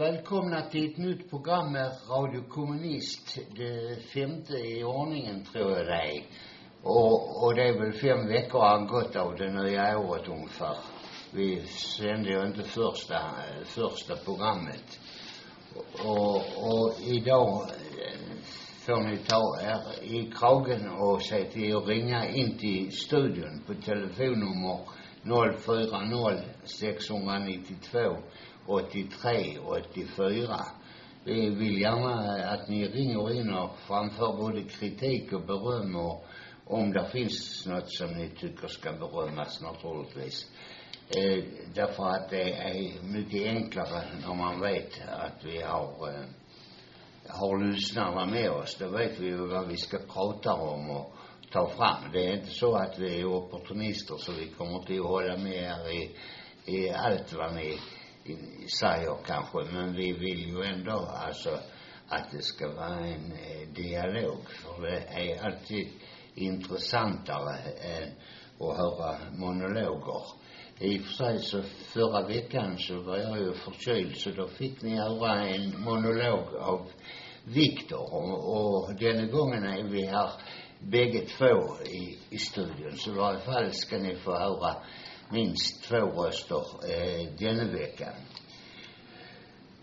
välkomna till ett nytt program med Radio Kommunist. Det femte i ordningen, tror jag det är. Och, och det är väl fem veckor har gått av det nya året ungefär. Vi sände ju inte första, första programmet. Och, och idag eh, får ni ta er i kragen och se till att ringa in till studion på telefonnummer 040 692 83 84. Vi vill gärna att ni ringer in och framför både kritik och beröm och om det finns något som ni tycker ska berömmas naturligtvis. Eh, därför att det är mycket enklare när man vet att vi har, eh, har lyssnarna med oss. Då vet vi ju vad vi ska prata om och ta fram. Det är inte så att vi är opportunister så vi kommer inte att hålla med er i, i allt vad ni säger kanske. Men vi vill ju ändå alltså att det ska vara en eh, dialog. För det är alltid intressantare än att höra monologer. I och för sig så förra veckan så var jag ju förkyld så då fick ni höra en monolog av Viktor och, och denna gången är vi här bägge två i, i studion. Så i varje fall ska ni få höra minst två röster eh, denna veckan.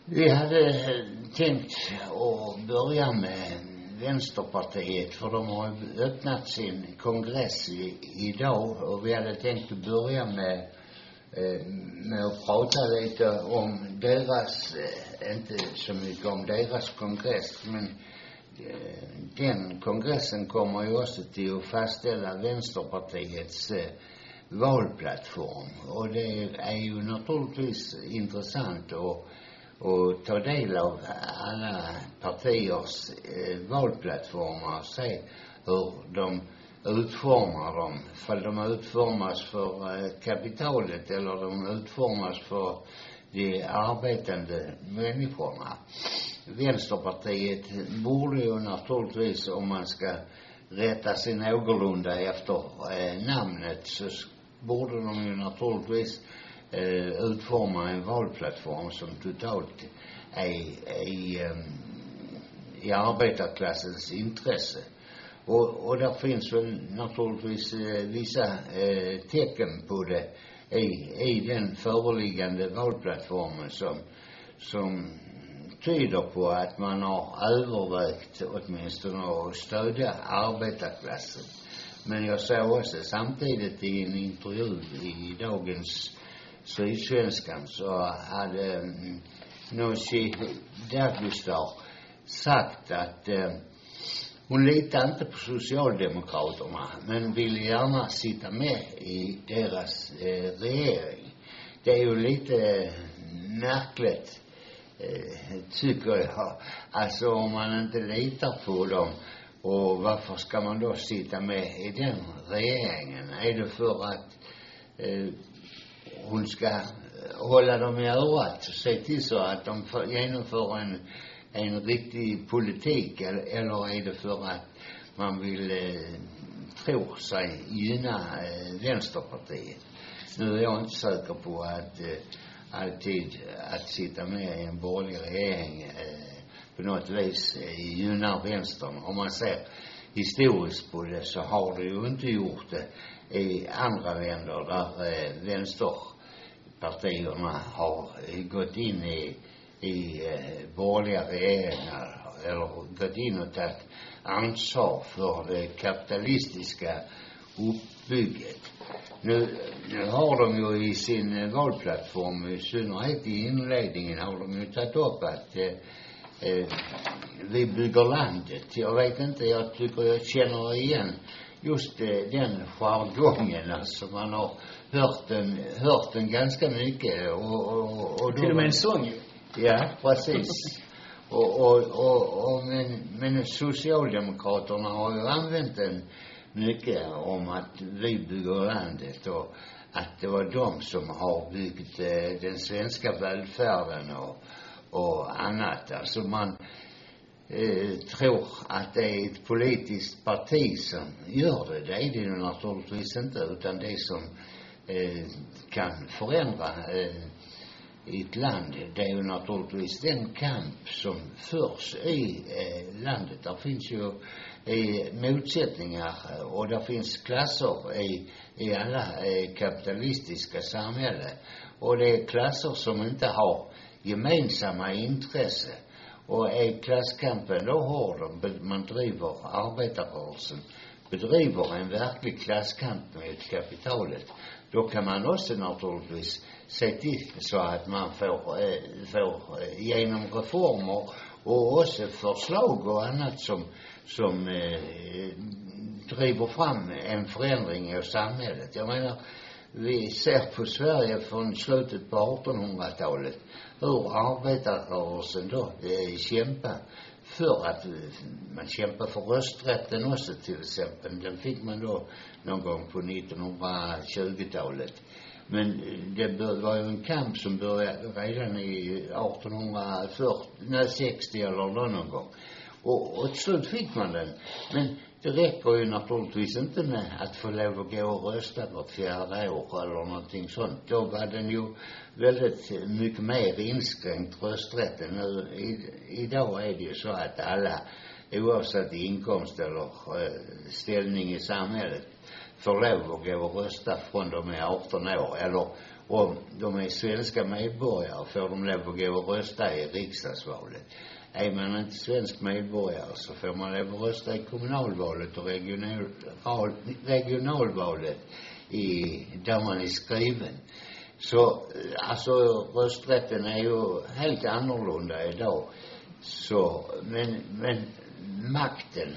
Vi hade eh, tänkt att börja med Vänsterpartiet för de har ju öppnat sin kongress i, idag och vi hade tänkt att börja med eh, med att prata lite om deras, eh, inte så mycket om deras kongress men eh, den kongressen kommer ju också till att fastställa Vänsterpartiets eh, valplattform och det är ju naturligtvis intressant att och ta del av alla partiers eh, valplattformar och se hur de utformar dem. För de utformas för eh, kapitalet eller de utformas för de arbetande människorna. Vänsterpartiet borde ju naturligtvis, om man ska rätta sig någorlunda efter eh, namnet, så borde de ju naturligtvis eh, utforma en valplattform som totalt är i, eh, i arbetarklassens intresse. Och, och där finns väl naturligtvis eh, vissa eh, tecken på det i, i den föreliggande valplattformen som, som tyder på att man har övervägt åtminstone att stödja arbetarklassen. Men jag såg också samtidigt i en intervju i dagens Sydsvenskan så hade um, Nooshi Dadgostar sagt att eh, hon litar inte på Socialdemokraterna men vill gärna sitta med i deras eh, regering. Det är ju lite eh, märkligt, eh, tycker jag. Alltså om man inte litar på dem och varför ska man då sitta med i den regeringen? Är det för att eh, hon ska eh, hålla dem i örat och se till så att de får, genomför en, en riktig politik eller, eller är det för att man vill eh, tror sig gynna eh, Vänsterpartiet? Nu är jag inte säker på att eh, alltid att sitta med i en borgerlig regering eh, på något vis eh, gynnar vänstern. Om man ser historiskt på det så har det ju inte gjort det i andra länder där eh, vänsterpartierna har eh, gått in i, i eh, borgerliga regeringar eller gått in och tagit ansvar för det kapitalistiska uppbygget. Nu, nu har de ju i sin eh, valplattform, i synnerhet i inledningen, har de ju tagit upp att eh, eh, vi bygger landet. Jag vet inte, jag tycker jag känner igen just eh, den jargongen. Alltså man har hört den, hört den ganska mycket och, och, och då Till och med en sång ju. Ja, precis. och, och, och, och men, men Socialdemokraterna har ju använt den mycket om att vi bygger landet och att det var de som har byggt eh, den svenska välfärden och, och annat. Alltså man eh, tror att det är ett politiskt parti som gör det. Det är det ju naturligtvis inte, utan det som eh, kan förändra eh, øh, i ett land, det är ju naturligtvis den kamp som förs i eh, landet. Där finns ju eh, motsättningar och där finns klasser i, i alla eh, kapitalistiska samhällen. Och det är klasser som inte har gemensamma intresse. Och är klasskampen då hård och man driver arbetarrörelsen, bedriver en verklig klasskamp mot kapitalet, då kan man också naturligtvis se till så att man får, eh, får eh, genom reformer och också förslag och annat som, som eh, driver fram en förändring i samhället. Jag menar, vi ser på Sverige från slutet på 1800-talet hur arbetarrörelsen då eh, kämpade för att eh, man kämpade för rösträtten också till exempel. Den fick man då någon gång på 1920-talet. Men eh, det var ju en kamp som började redan i 1840, nej 60 eller då någon gång. Och, och till slut fick man den. Men det räcker ju naturligtvis inte med att få lov att gå och rösta vart fjärde år eller någonting sånt. Då var den ju väldigt mycket mer inskränkt rösträtten. Nu, i, idag är det ju så att alla, oavsett inkomst eller eh, ställning i samhället, får lov att gå och rösta från de är 18 år. Eller om de är svenska medborgare får de lov att gå och rösta i riksdagsvalet. Är man inte svensk medborgare så får man lov att rösta i kommunalvalet och regional, regionalvalet i, där man är skriven. Så alltså rösträtten är ju helt annorlunda idag. Så, men, men makten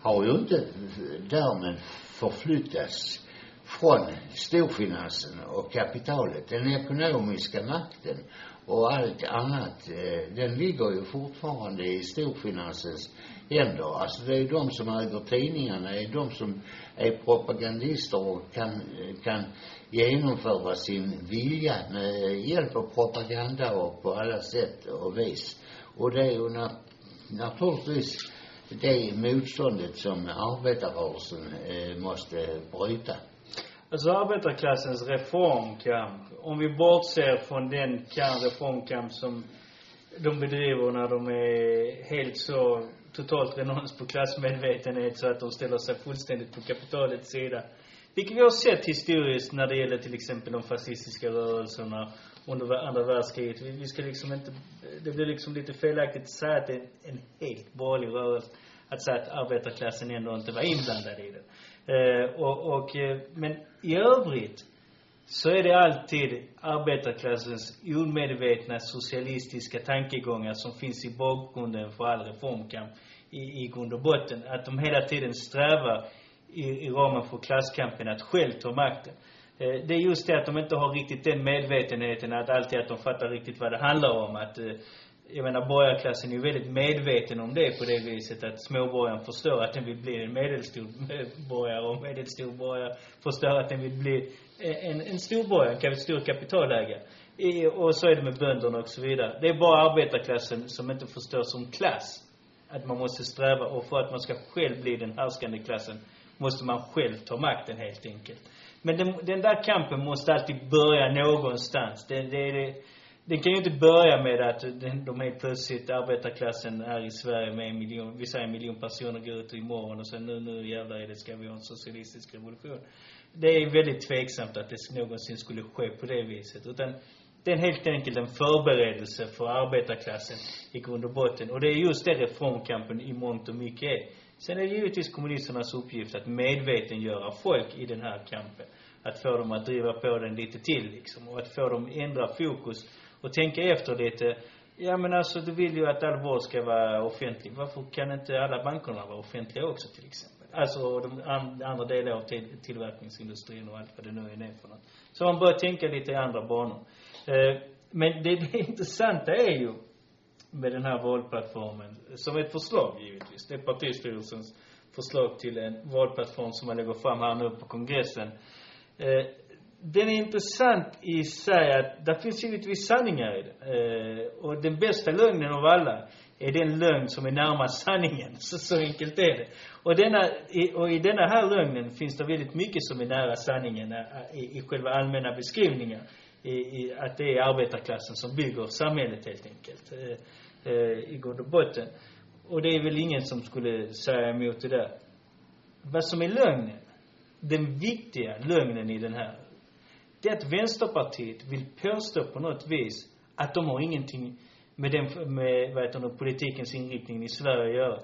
har ju inte därmed förflyttats från storfinansen och kapitalet. Den ekonomiska makten och allt annat, eh, den ligger ju fortfarande i storfinansens händer. Alltså det är de som äger tidningarna, det är de som är propagandister och kan, eh, kan genomföra sin vilja med hjälp av propaganda och på alla sätt och vis. Och det är ju nat- naturligtvis det motståndet som arbetarrörelsen eh, måste bryta. Alltså arbetarklassens reformkamp, om vi bortser från den reformkamp som de bedriver när de är helt så totalt renons på klassmedvetenhet så att de ställer sig fullständigt på kapitalets sida. Vilket vi har sett historiskt när det gäller till exempel de fascistiska rörelserna under andra världskriget. Vi, vi ska liksom inte, det blir liksom lite felaktigt att säga att det är en, en helt borgerlig rörelse. Att säga att arbetarklassen ändå inte var inblandad i det. Eh, och, och, eh, men i övrigt så är det alltid arbetarklassens omedvetna socialistiska tankegångar som finns i bakgrunden för all reformkamp i, i grund och botten. Att de hela tiden strävar i, i ramen för klasskampen att själv ta makten. Eh, det är just det att de inte har riktigt den medvetenheten att alltid att de fattar riktigt vad det handlar om. Att, eh, jag menar borgarklassen är ju väldigt medveten om det på det viset att småborgaren förstår att den vill bli en medelstor borgare och medelstor borgare, förstår att den vill bli en, en storborgare, en stor kapitalägare. I, och så är det med bönderna och så vidare. Det är bara arbetarklassen som inte förstår som klass att man måste sträva och för att man ska själv bli den härskande klassen måste man själv ta makten helt enkelt. Men den, den där kampen måste alltid börja någonstans. Det, det, det, det kan ju inte börja med att de helt plötsligt, arbetarklassen här i Sverige med en miljon, vi säger en miljon personer går ut imorgon och sen nu, nu jävlar är det, ska vi ha en socialistisk revolution. Det är väldigt tveksamt att det någonsin skulle ske på det viset. Utan det är helt enkelt en förberedelse för arbetarklassen i grund och botten. Och det är just det reformkampen i mångt och mycket är. Sen är det givetvis kommunisternas uppgift att medvetengöra folk i den här kampen. Att få dem att driva på den lite till liksom. Och att få dem att ändra fokus och tänka efter lite. Ja men alltså du vill ju att all vård ska vara offentlig. Varför kan inte alla bankerna vara offentliga också till exempel? Alltså de andra delar av till, tillverkningsindustrin och allt vad det nu är för något. Så man börjar tänka lite i andra banor. Eh, men det, det intressanta är ju med den här valplattformen, som ett förslag givetvis. Det är partistyrelsens förslag till en valplattform som man lägger fram här nu på kongressen. Eh, den är intressant i sig att det finns givetvis sanningar i den. Eh, och den bästa lögnen av alla är den lögn som är närmast sanningen. Så, så enkelt är det. Och, denna, i, och i denna här lögnen finns det väldigt mycket som är nära sanningen eh, i, i själva allmänna beskrivningar. I, i, att det är arbetarklassen som bygger samhället helt enkelt. Eh, eh, I grund och botten. Och det är väl ingen som skulle säga emot det där. Vad som är lögnen, den viktiga lögnen i den här, det är att Vänsterpartiet vill påstå på något vis att de har ingenting med den, med, vad heter det, politikens inriktning i Sverige att göra.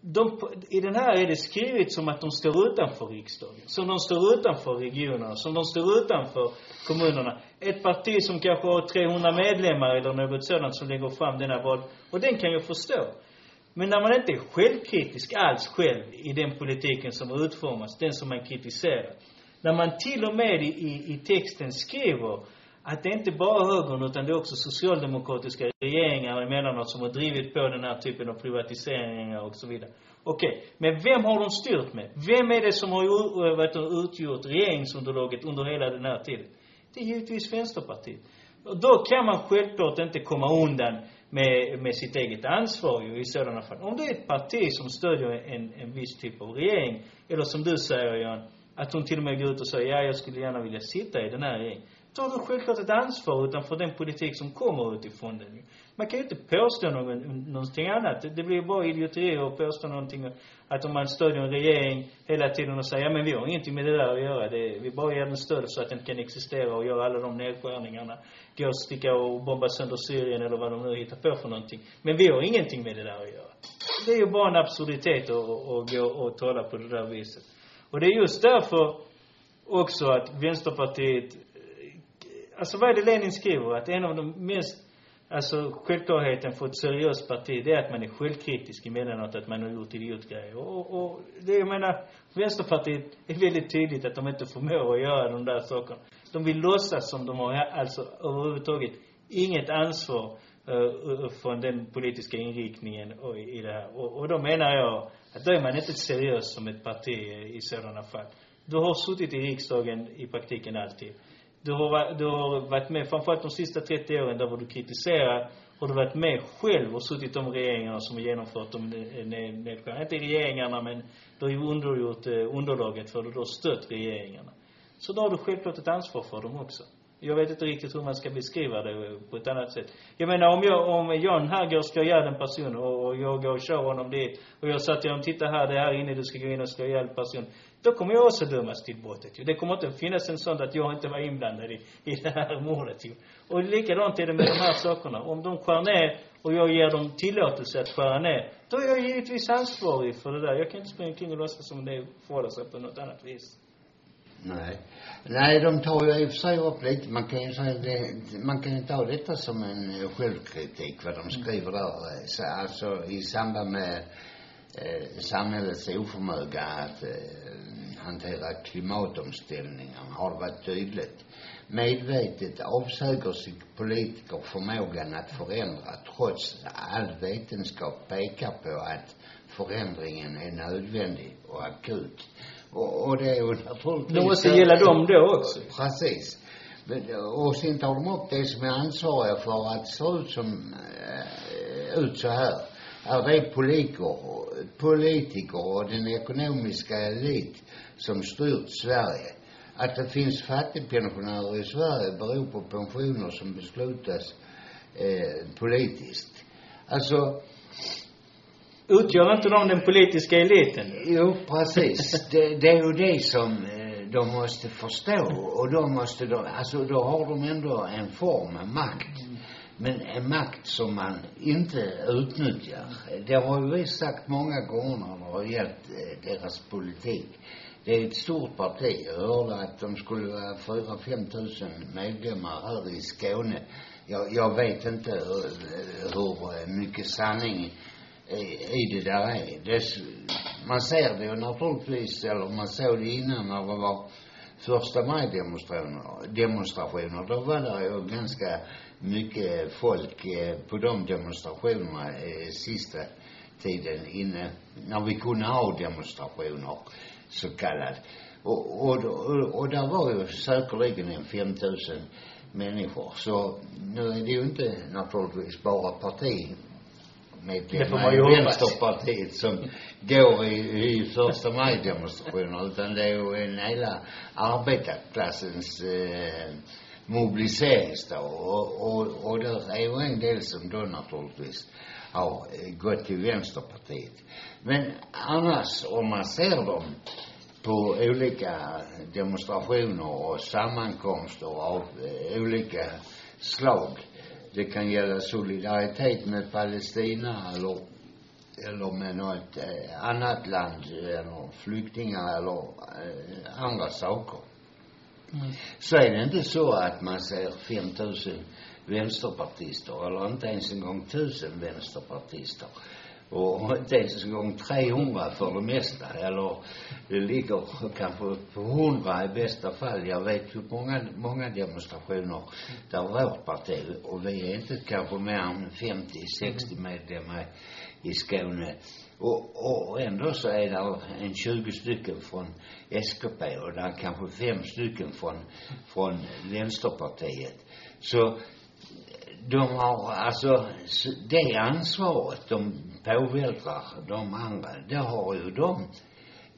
De, I den här är det skrivet som att de står utanför riksdagen, som de står utanför regionerna, som de står utanför kommunerna. Ett parti som kanske har 300 medlemmar eller något sådant som lägger fram denna val. Och den kan jag förstå. Men när man inte är självkritisk alls själv i den politiken som utformas, den som man kritiserar. När man till och med i, i, i texten skriver att det inte bara är högern utan det är också socialdemokratiska regeringar emellanåt som har drivit på den här typen av privatiseringar och så vidare. Okej, okay. men vem har de styrt med? Vem är det som har vet utgjort regeringsunderlaget under hela den här tiden? Det är givetvis Vänsterpartiet. Och då kan man självklart inte komma undan med, med sitt eget ansvar ju i sådana fall. Om det är ett parti som stödjer en, en viss typ av regering, eller som du säger Jan, att hon till och med går ut och säger, ja jag skulle gärna vilja sitta i den här regeringen. Då du självklart ett ansvar utanför den politik som kommer utifrån den Man kan ju inte påstå någon, någonting annat. Det blir bara idioti att påstå någonting, att om man stödjer en regering hela tiden och säger, ja men vi har ingenting med det där att göra. Det, vi bara ger den stöd så att den kan existera och göra alla de nedskärningarna. Gå och sticka och bomba sönder Syrien eller vad de nu hittar på för någonting. Men vi har ingenting med det där att göra. Det är ju bara en absurditet att, att gå och tala på det där viset. Och det är just därför också att Vänsterpartiet alltså vad är det Lenin skriver? Att en av de mest, alltså självklarheten för ett seriöst parti, det är att man är självkritisk emellanåt, att man har gjort idiotgrejer. Och, och det, jag menar, Vänsterpartiet är väldigt tydligt att de inte förmår att göra de där sakerna. De vill låtsas som de har, alltså överhuvudtaget inget ansvar uh, från den politiska inriktningen och i, i det här. Och, och då menar jag att då är man inte seriös som ett parti i sådana fall. Du har suttit i riksdagen i praktiken alltid. Du har, du har varit med, framförallt de sista 30 åren, där var du kritiserar, har du varit med själv och suttit de regeringarna som har genomfört de nedskärningarna. Inte regeringarna, men du har ju undergjort eh, underlaget för det. Du har stött regeringarna. Så då har du självklart ett ansvar för dem också. Jag vet inte riktigt hur man ska beskriva det på ett annat sätt. Jag menar om jag, om John här går och slår ihjäl en person och, och jag går och kör honom dit och jag säger till honom, titta här, det är här inne, du ska gå in och slå ihjäl en person. Då kommer jag också dömas till brottet ju. Det kommer inte finnas en sån att jag inte var inblandad i, i det här mordet ju. Och likadant är det med de här sakerna. Om de skär ner och jag ger dem tillåtelse att skära ner, då är jag givetvis ansvarig för det där. Jag kan inte springa omkring och låtsas som det förhåller sig på något annat vis. Nej. Nej, de tar ju i och för sig upp lite, man kan ju säga det, man kan ju ta detta som en eh, självkritik vad de skriver där. Så, alltså i samband med eh, samhällets oförmåga att eh, hantera klimatomställningen har det varit tydligt. Medvetet avsäger sig politiker förmågan att förändra trots all vetenskap pekar på att förändringen är nödvändig och akut. Och, och det är ju naturligtvis... Det måste gälla dem då också. Precis. Och sen tar de upp det som är ansvariga för att det ser ut som, äh, ut så här. Är det politiker, politiker och den ekonomiska elit som styrt Sverige. Att det finns fattigpensionärer i Sverige beror på pensioner som beslutas eh, politiskt. Alltså, Utgör inte de den politiska eliten? Jo, precis. det, det är ju det som eh, de måste förstå. Och då måste de, alltså då har de ändå en form av makt. Men en makt som man inte utnyttjar. Det har ju vi sagt många gånger när det har gällt eh, deras politik. Det är ett stort parti. Jag hörde att de skulle vara fyra, fem tusen medlemmar här i Skåne. Jag, jag vet inte eh, hur, hur mycket sanning i, i det där är. Det, man ser det ju naturligtvis, eller man såg det innan när det var första maj-demonstrationer, demonstrationer, då var det ju ganska mycket folk eh, på de demonstrationerna eh, sista tiden inne, när vi kunde ha demonstrationer, så kallat. Och, och, och, och där var ju säkerligen en 5000 människor. Så nu är det ju inte naturligtvis bara parti ju hoppas. Vänsterpartiet som går i, i första maj-demonstrationer utan det är ju en hela arbetarklassens eh, mobiliseringsdag och, och, och där är ju en del som då naturligtvis har gått till Vänsterpartiet. Men annars, om man ser dem på olika demonstrationer och sammankomster av eh, olika slag det kan gälla solidaritet med Palestina eller, eller med något eh, annat land eller flyktingar eller eh, andra saker. Mm. Så är det inte så att man ser 5000 vänsterpartister eller inte ens en gång tusen vänsterpartister och inte ens en gång 300 för det mesta eller det ligger kanske på 100 i bästa fall. Jag vet ju många, många demonstrationer där vårt parti och vi är inte kanske mer än 50, 60 medlemmar i Skåne. Och, och ändå så är det en 20 stycken från SKP och där kanske fem stycken från, från Vänsterpartiet. Så de har alltså, det ansvaret de påvältrar de andra, det har ju de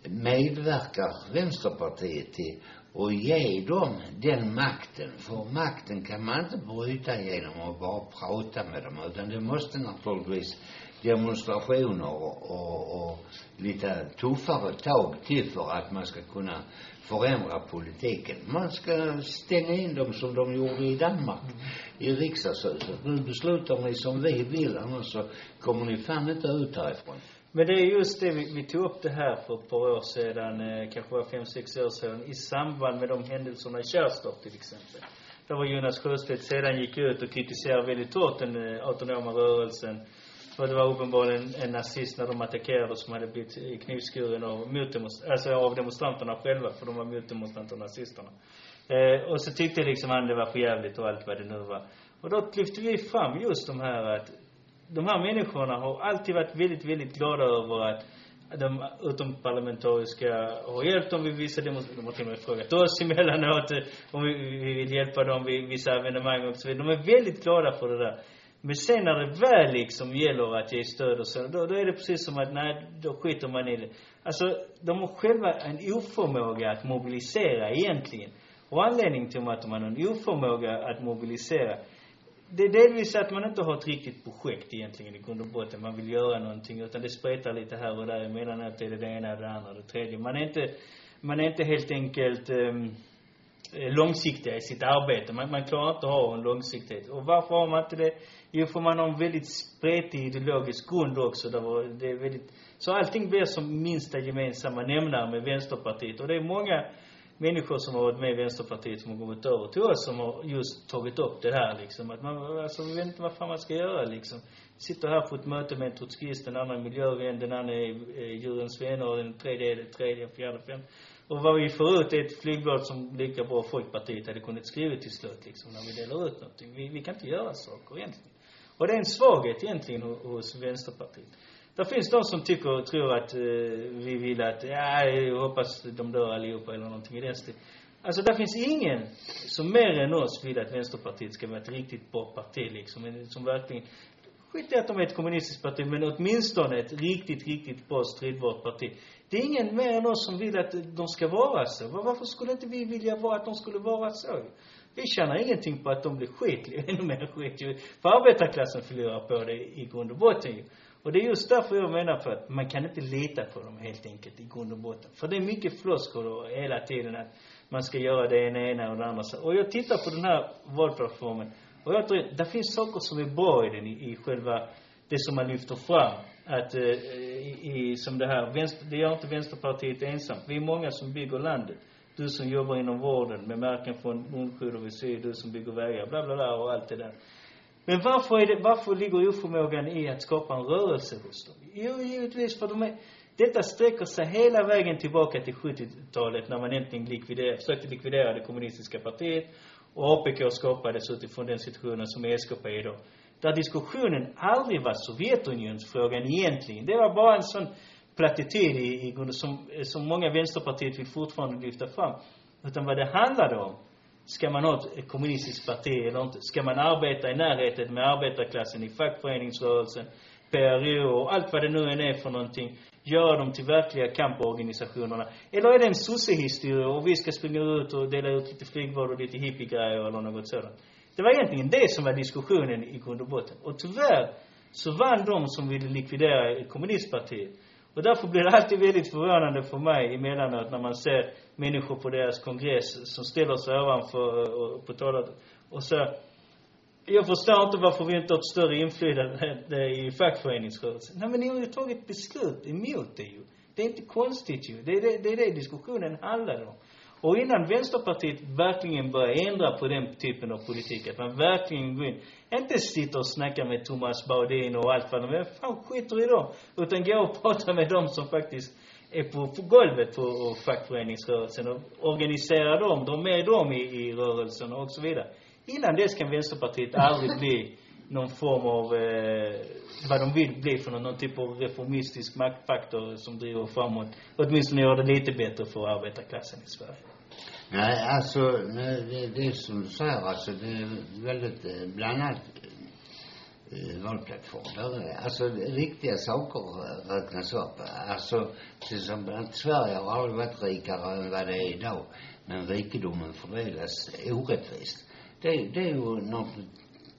medverkar Vänsterpartiet till och ge dem den makten. För makten kan man inte bryta genom att bara prata med dem utan det måste naturligtvis demonstrationer och, och, och lite tuffare tag till för att man ska kunna förändra politiken. Man ska stänga in dem som de gjorde i Danmark, i riksdagshuset. Nu beslutar ni som vi vill, annars så kommer ni fan inte ut härifrån. Men det är just det, vi, vi tog upp det här för ett par år sedan, eh, kanske var fem, sex år sedan, i samband med de händelserna i Kärrstorp till exempel. Där var Jonas Sjöstedt sedan gick ut och kritiserade väldigt hårt den eh, autonoma rörelsen. För det var uppenbarligen en, nazist när de attackerade som hade blivit knivskuren av alltså av demonstranterna själva, för de var motdemonstranter, nazisterna. Eh, och så tyckte liksom han det var förjävligt och allt vad det nu var. Och då lyfte vi fram just de här att de här människorna har alltid varit väldigt, väldigt glada över att de utomparlamentariska har hjälpt dem vid vissa demonstrationer. De har till och med frågat oss emellanåt om vi vill hjälpa dem vid vissa evenemang och så vidare. De är väldigt glada för det där. Men sen när det väl liksom gäller att ge stöd och så, då, då är det precis som att, nej, då skiter man i det. Alltså, de har själva en oförmåga att mobilisera egentligen. Och anledningen till att de har en oförmåga att mobilisera, det är delvis att man inte har ett riktigt projekt egentligen i grund och botten. Man vill göra någonting, utan det spretar lite här och där emellanåt är det det ena, det andra, det tredje. Man är inte, man är inte helt enkelt um, långsiktiga i sitt arbete. Man, man klarar inte att ha en långsiktighet. Och varför har man inte det? Jo, för man har en väldigt spretig ideologisk grund också. Där var, det är väldigt, så allting blir som minsta gemensamma nämnare med Vänsterpartiet. Och det är många människor som har varit med i Vänsterpartiet som har gått över till oss som har just tagit upp det här liksom. Att man, alltså, vi vet inte vad fan man ska göra liksom. Sitter här på ett möte med en trotskist, den andra är miljövän, den andra är eh, djurens vänner och den tredje är det tredje, fjärde, femte. Och vad vi får ut är ett flygblad som lika bra Folkpartiet hade kunnat skriva till slut liksom, när vi delar ut någonting. Vi, vi kan inte göra saker egentligen. Och det är en svaghet egentligen hos Vänsterpartiet. Det finns de som tycker och tror att eh, vi vill att, ja, jag hoppas de dör allihopa eller någonting i den stilen. Alltså det finns ingen som mer än oss vill att Vänsterpartiet ska vara ett riktigt bra parti liksom, som verkligen Skit i att de är ett kommunistiskt parti, men åtminstone ett riktigt, riktigt bra stridbart parti. Det är ingen mer än oss som vill att de ska vara så. Varför skulle inte vi vilja vara att de skulle vara så? Vi tjänar ingenting på att de blir skit, ännu mer skitliga. För arbetarklassen förlorar på det i grund och botten ju. Och det är just därför jag menar för att man kan inte lita på dem helt enkelt i grund och botten. För det är mycket floskler hela tiden att man ska göra det ena, ena och det andra. Och jag tittar på den här valplattformen Och jag tror, det finns saker som är bra i den, i, i själva, det som man lyfter fram. Att, eh, i, i, som det här, vänster, det gör inte Vänsterpartiet ensamt. Vi är många som bygger landet. Du som jobbar inom vården med märken från munskydd och visir, du som bygger vägar, bla bla bla och allt det där. Men varför är det, varför ligger oförmågan i att skapa en rörelse hos dem? Jo, givetvis för de är, detta sträcker sig hela vägen tillbaka till 70-talet när man äntligen likviderade, försökte likvidera det kommunistiska partiet och APK skapades utifrån den situationen som är SKP idag. Där diskussionen aldrig var Sovjetunionsfrågan egentligen. Det var bara en sån plattityd i, i grunden, som, som många vänsterpartiet vill fortfarande lyfta fram. Utan vad det handlade om, ska man ha ett kommunistiskt parti eller inte? Ska man arbeta i närheten med arbetarklassen i fackföreningsrörelsen, PRO och allt vad det nu än är för någonting? Göra dem till verkliga kamporganisationerna? Eller är det en sossehistoria och vi ska springa ut och dela ut lite flygblad och lite hippiegrejer eller något sådant? Det var egentligen det som var diskussionen i grund och botten. Och tyvärr så vann de som ville likvidera kommunistpartiet. Och därför blir det alltid väldigt förvånande för mig emellanåt när man ser människor på deras kongress som ställer sig ovanför och på talet och så jag förstår inte varför vi inte har ett större inflytande i fackföreningsrörelsen. Nej, men ni har ju tagit beslut emot det ju. Det är inte konstigt ju. Det är det, det, är det diskussionen handlar om. Och innan Vänsterpartiet verkligen börjar ändra på den typen av politik, att man verkligen går in, inte sitter och snackar med Thomas Baudin och allt vad de är, fan skiter i dem. Utan gå och prata med dem som faktiskt är på, på golvet på fackföreningsrörelsen och organisera dem, de med dem i, i rörelsen och så vidare. Innan dess kan Vänsterpartiet aldrig bli någon form av, eh, vad de vill bli för någon, någon typ av reformistisk maktfaktor som driver framåt, åtminstone gör det lite bättre för arbetarklassen i Sverige. Nej, alltså, det, det är som du säger, alltså det är väldigt eh, blandat eh, valplattform. Alltså riktiga saker räknas upp. Alltså till exempel att Sverige har aldrig varit rikare än vad det är idag. Men rikedomen fördelas orättvist. Det, det är ju något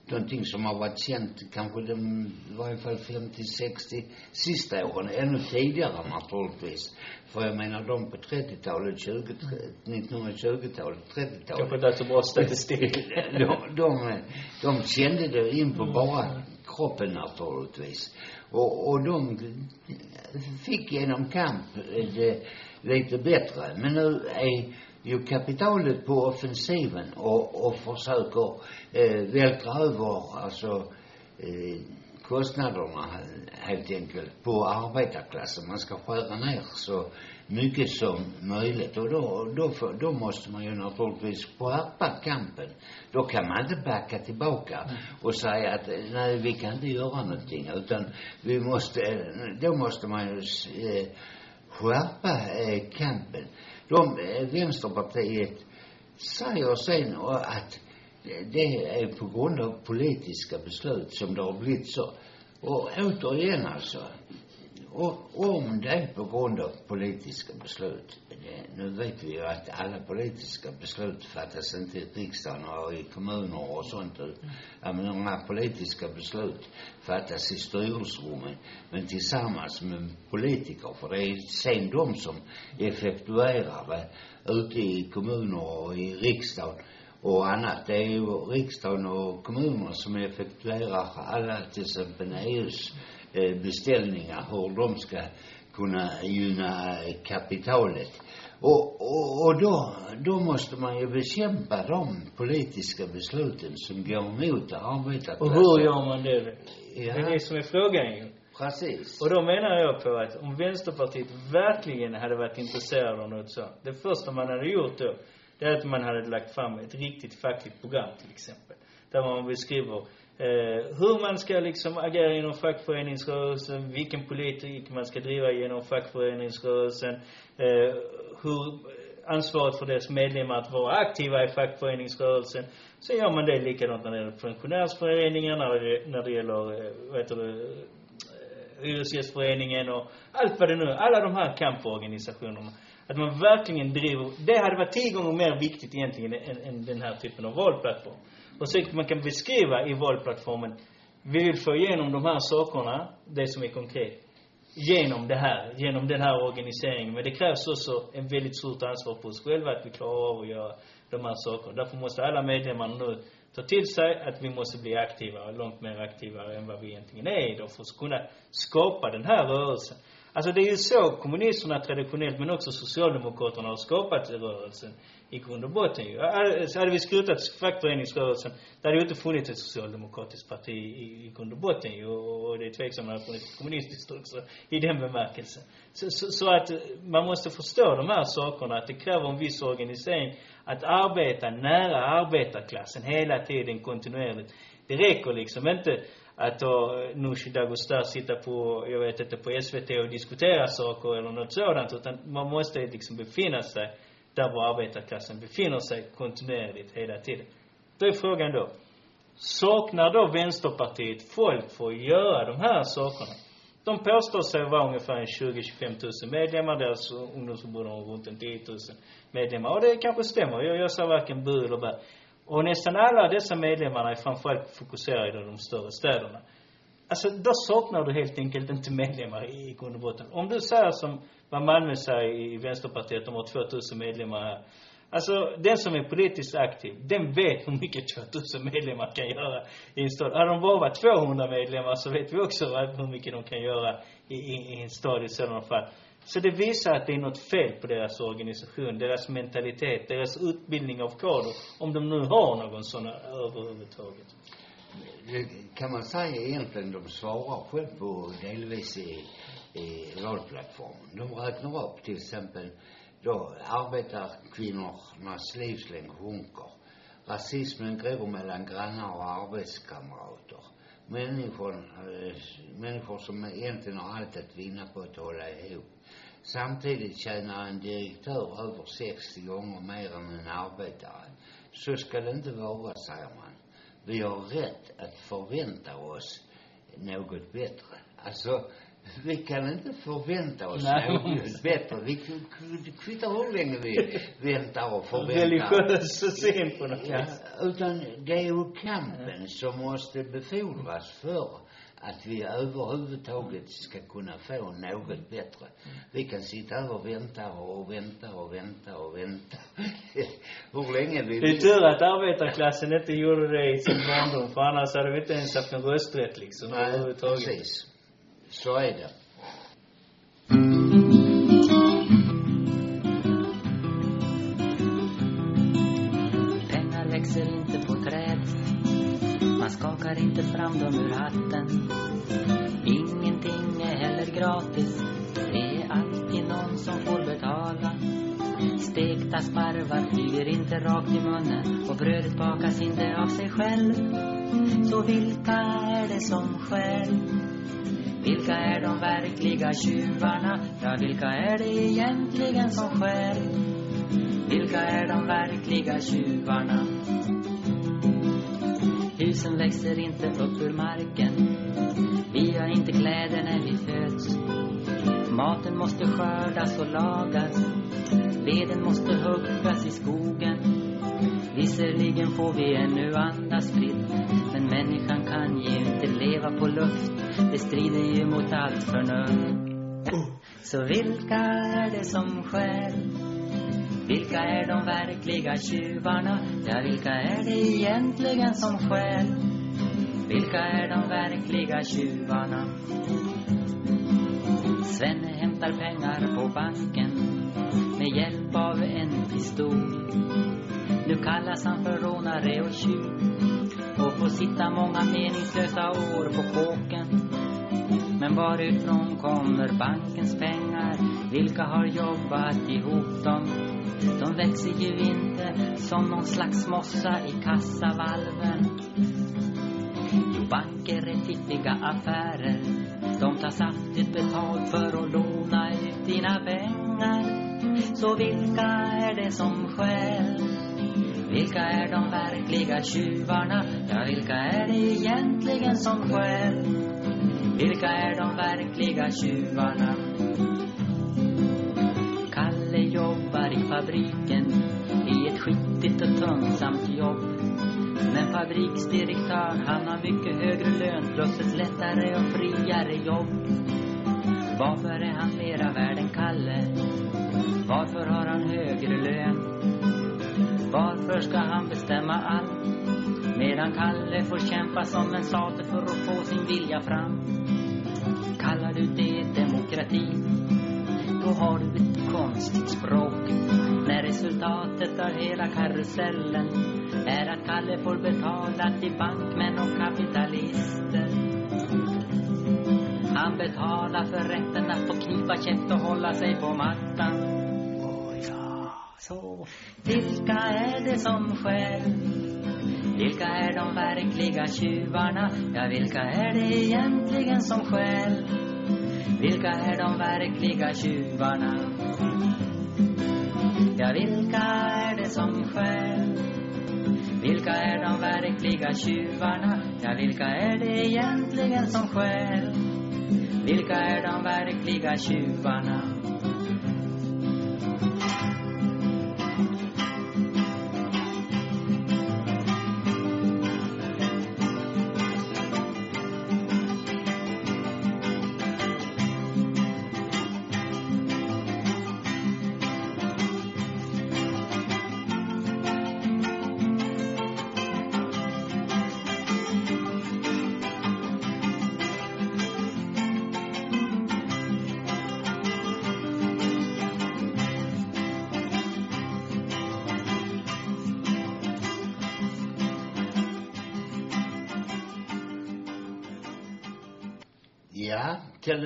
någonting som har varit känt kanske de, i varje fall 50, 60, sista åren, ännu tidigare naturligtvis. För jag menar de på 30-talet, 20, 1920-talet, 30-talet. Kanske inte så bra statistik. de, de, de kände det in på bara kroppen naturligtvis. Och, och de fick genom kamp det lite bättre. Men nu är ju kapitalet på offensiven och, och försöker eh, vältra över alltså eh, kostnaderna helt enkelt på arbetarklassen. Man ska skära ner så mycket som möjligt och då, då, för, då måste man ju naturligtvis skärpa kampen. Då kan man inte backa tillbaka mm. och säga att nej, vi kan inte göra någonting utan vi måste, då måste man ju eh, skärpa eh, kampen. De, Vänsterpartiet säger sen att det är på grund av politiska beslut som det har blivit så. Och återigen alltså, om det är på grund av politiska beslut, det, nu vet vi ju att alla politiska beslut fattas inte i riksdagen och i kommuner och sånt. Jag menar, många politiska beslut fattas i styrelserummen, men tillsammans med politiker, för det är sen de som effektuerar det ute i kommuner och i riksdagen och annat. Det är ju riksdagen och kommunerna som effektuerar alla till exempel EUs beställningar, hur de ska kunna gynna kapitalet. Och, och, och då, då måste man ju bekämpa de politiska besluten som går emot arbetarklassen. Och hur gör man det? Ja. Det är det som är frågan ju. Precis. Och då menar jag på att om Vänsterpartiet verkligen hade varit intresserade av något sånt, det första man hade gjort då, det är att man hade lagt fram ett riktigt fackligt program till exempel. Där man beskriver eh, hur man ska liksom agera inom fackföreningsrörelsen, vilken politik man ska driva genom fackföreningsrörelsen, eh, hur ansvaret för dess medlemmar att vara aktiva i fackföreningsrörelsen. Så gör man det likadant när det gäller pensionärsföreningar, när det, när det gäller, eh, vad heter det, eh, Hyresgästföreningen och allt vad det nu är. Alla de här kamporganisationerna. Att man verkligen driver, det hade varit tio gånger mer viktigt egentligen än, än den här typen av valplattform. Och så man kan beskriva i valplattformen, vi vill få igenom de här sakerna, det som är konkret, genom det här, genom den här organiseringen. Men det krävs också ett väldigt stort ansvar på oss själva att vi klarar av att göra de här sakerna. Därför måste alla medlemmar nu ta till sig att vi måste bli aktivare, långt mer aktivare än vad vi egentligen är idag för att kunna skapa den här rörelsen. Alltså det är ju så kommunisterna traditionellt, men också socialdemokraterna har skapat rörelsen i grund och botten ju. Så hade vi skrotat fackföreningsrörelsen, det hade ju inte funnits ett socialdemokratiskt parti i, i grund och botten ju. Och det är tveksamt om det hade funnits ett kommunistiskt också, i den bemärkelsen. Så, så, så att eh, man måste förstå de här sakerna, att det kräver en viss organisering. Att arbeta nära arbetarklassen hela tiden kontinuerligt. Det räcker liksom inte att då Nooshi Dagostar sitta på, jag vet inte, på SVT och diskutera saker eller något sådant. Utan man måste liksom befinna sig där vår arbetarklassen befinner sig kontinuerligt hela tiden. Då är frågan då, saknar då Vänsterpartiet folk för att göra de här sakerna? De påstår sig vara ungefär 20-25 000 medlemmar. Deras alltså ungdomsförbund har runt en 10 000 medlemmar. Och det kanske stämmer. Jag, jag säger varken bu eller bä. Och nästan alla dessa medlemmarna är framförallt fokuserade i de större städerna. Alltså, då saknar du helt enkelt inte medlemmar i grund och botten. Om du säger som vad Malmö säger i Vänsterpartiet, de har 2000 medlemmar här. Alltså, den som är politiskt aktiv, den vet hur mycket 2000 medlemmar kan göra i en stad. Hade de bara varit 200 medlemmar så vet vi också hur mycket de kan göra i, i, i en stad i sådana fall. Så det visar att det är något fel på deras organisation, deras mentalitet, deras utbildning av kader, om de nu har någon sån överhuvudtaget. Det kan man säga egentligen, de svarar själv på delvis i, i valplattformen. De räknar upp till exempel då arbetarkvinnornas livslängd sjunker. Rasismen gror mellan grannar och arbetskamrater. Människor, eh, människor som egentligen har allt att vinna på att hålla ihop. Samtidigt tjänar en direktör över 60 gånger mer än en arbetare. Så ska det inte vara, säger man. Vi har rätt att förvänta oss något bättre. Alltså, vi kan inte förvänta oss Nej. något bättre. Vi kvittar hur länge vi väntar och förväntar. Religiös syn på något ja, Utan det är ju kampen som måste befordras för att vi överhuvudtaget ska kunna få något bättre. Vi kan sitta här och vänta och vänta och vänta och vänta. Hur länge vi Det är tur att arbetarklassen inte gjorde det i sin barndom, för annars hade vi inte ens haft en rösträtt liksom Nej, överhuvudtaget. precis. Så är det. Pengar fram dem ur hatten. Ingenting är heller gratis. Det är alltid någon som får betala. Stekta sparvar flyger inte rakt i munnen och brödet bakas inte av sig själv. Så vilka är det som stjäl? Vilka är de verkliga tjuvarna? Ja, vilka är det egentligen som stjäl? Vilka är de verkliga tjuvarna? Husen växer inte upp ur marken. Vi har inte kläder när vi föds. Maten måste skördas och lagas. Veden måste huggas i skogen. Visserligen får vi ännu andas fritt. Men människan kan ju inte leva på luft. Det strider ju mot allt förnuft. Så vilka är det som stjäl? Vilka är de verkliga tjuvarna? Ja, vilka är det egentligen som stjäl? Vilka är de verkliga tjuvarna? Svenne hämtar pengar på banken med hjälp av en pistol. Nu kallas han för rånare och tjuv och får sitta många meningslösa år på kåken. Men varifrån kommer bankens pengar? Vilka har jobbat ihop dem? De växer ju inte som någon slags mossa i kassavalven. Jo, banker är fiffiga affärer. De tar saftigt betalt för att låna ut dina pengar. Så vilka är det som stjäl? Vilka är de verkliga tjuvarna? Ja, vilka är det egentligen som stjäl? Vilka är de verkliga tjuvarna? Jobbar i fabriken i ett skitigt och tunsamt jobb. Men fabriksdirektör, han har mycket högre lön plus ett lättare och friare jobb. Varför är han mera värd än Kalle? Varför har han högre lön? Varför ska han bestämma allt? Medan Kalle får kämpa som en sate för att få sin vilja fram. Kallar du det demokrati? Då har du ett konstigt språk. När resultatet av hela karusellen är att Kalle får betala till bankmän och kapitalister. Han betalar för rätten att få knipa käft och hålla sig på mattan. Ja, så vilka är det som stjäl? Vilka är de verkliga tjuvarna? Ja, vilka är det egentligen som stjäl? Vilka är de verkliga tjuvarna? Ja, vilka är det som stjäl? Vilka är de verkliga tjuvarna? Ja, vilka är det egentligen som stjäl? Vilka är de verkliga tjuvarna?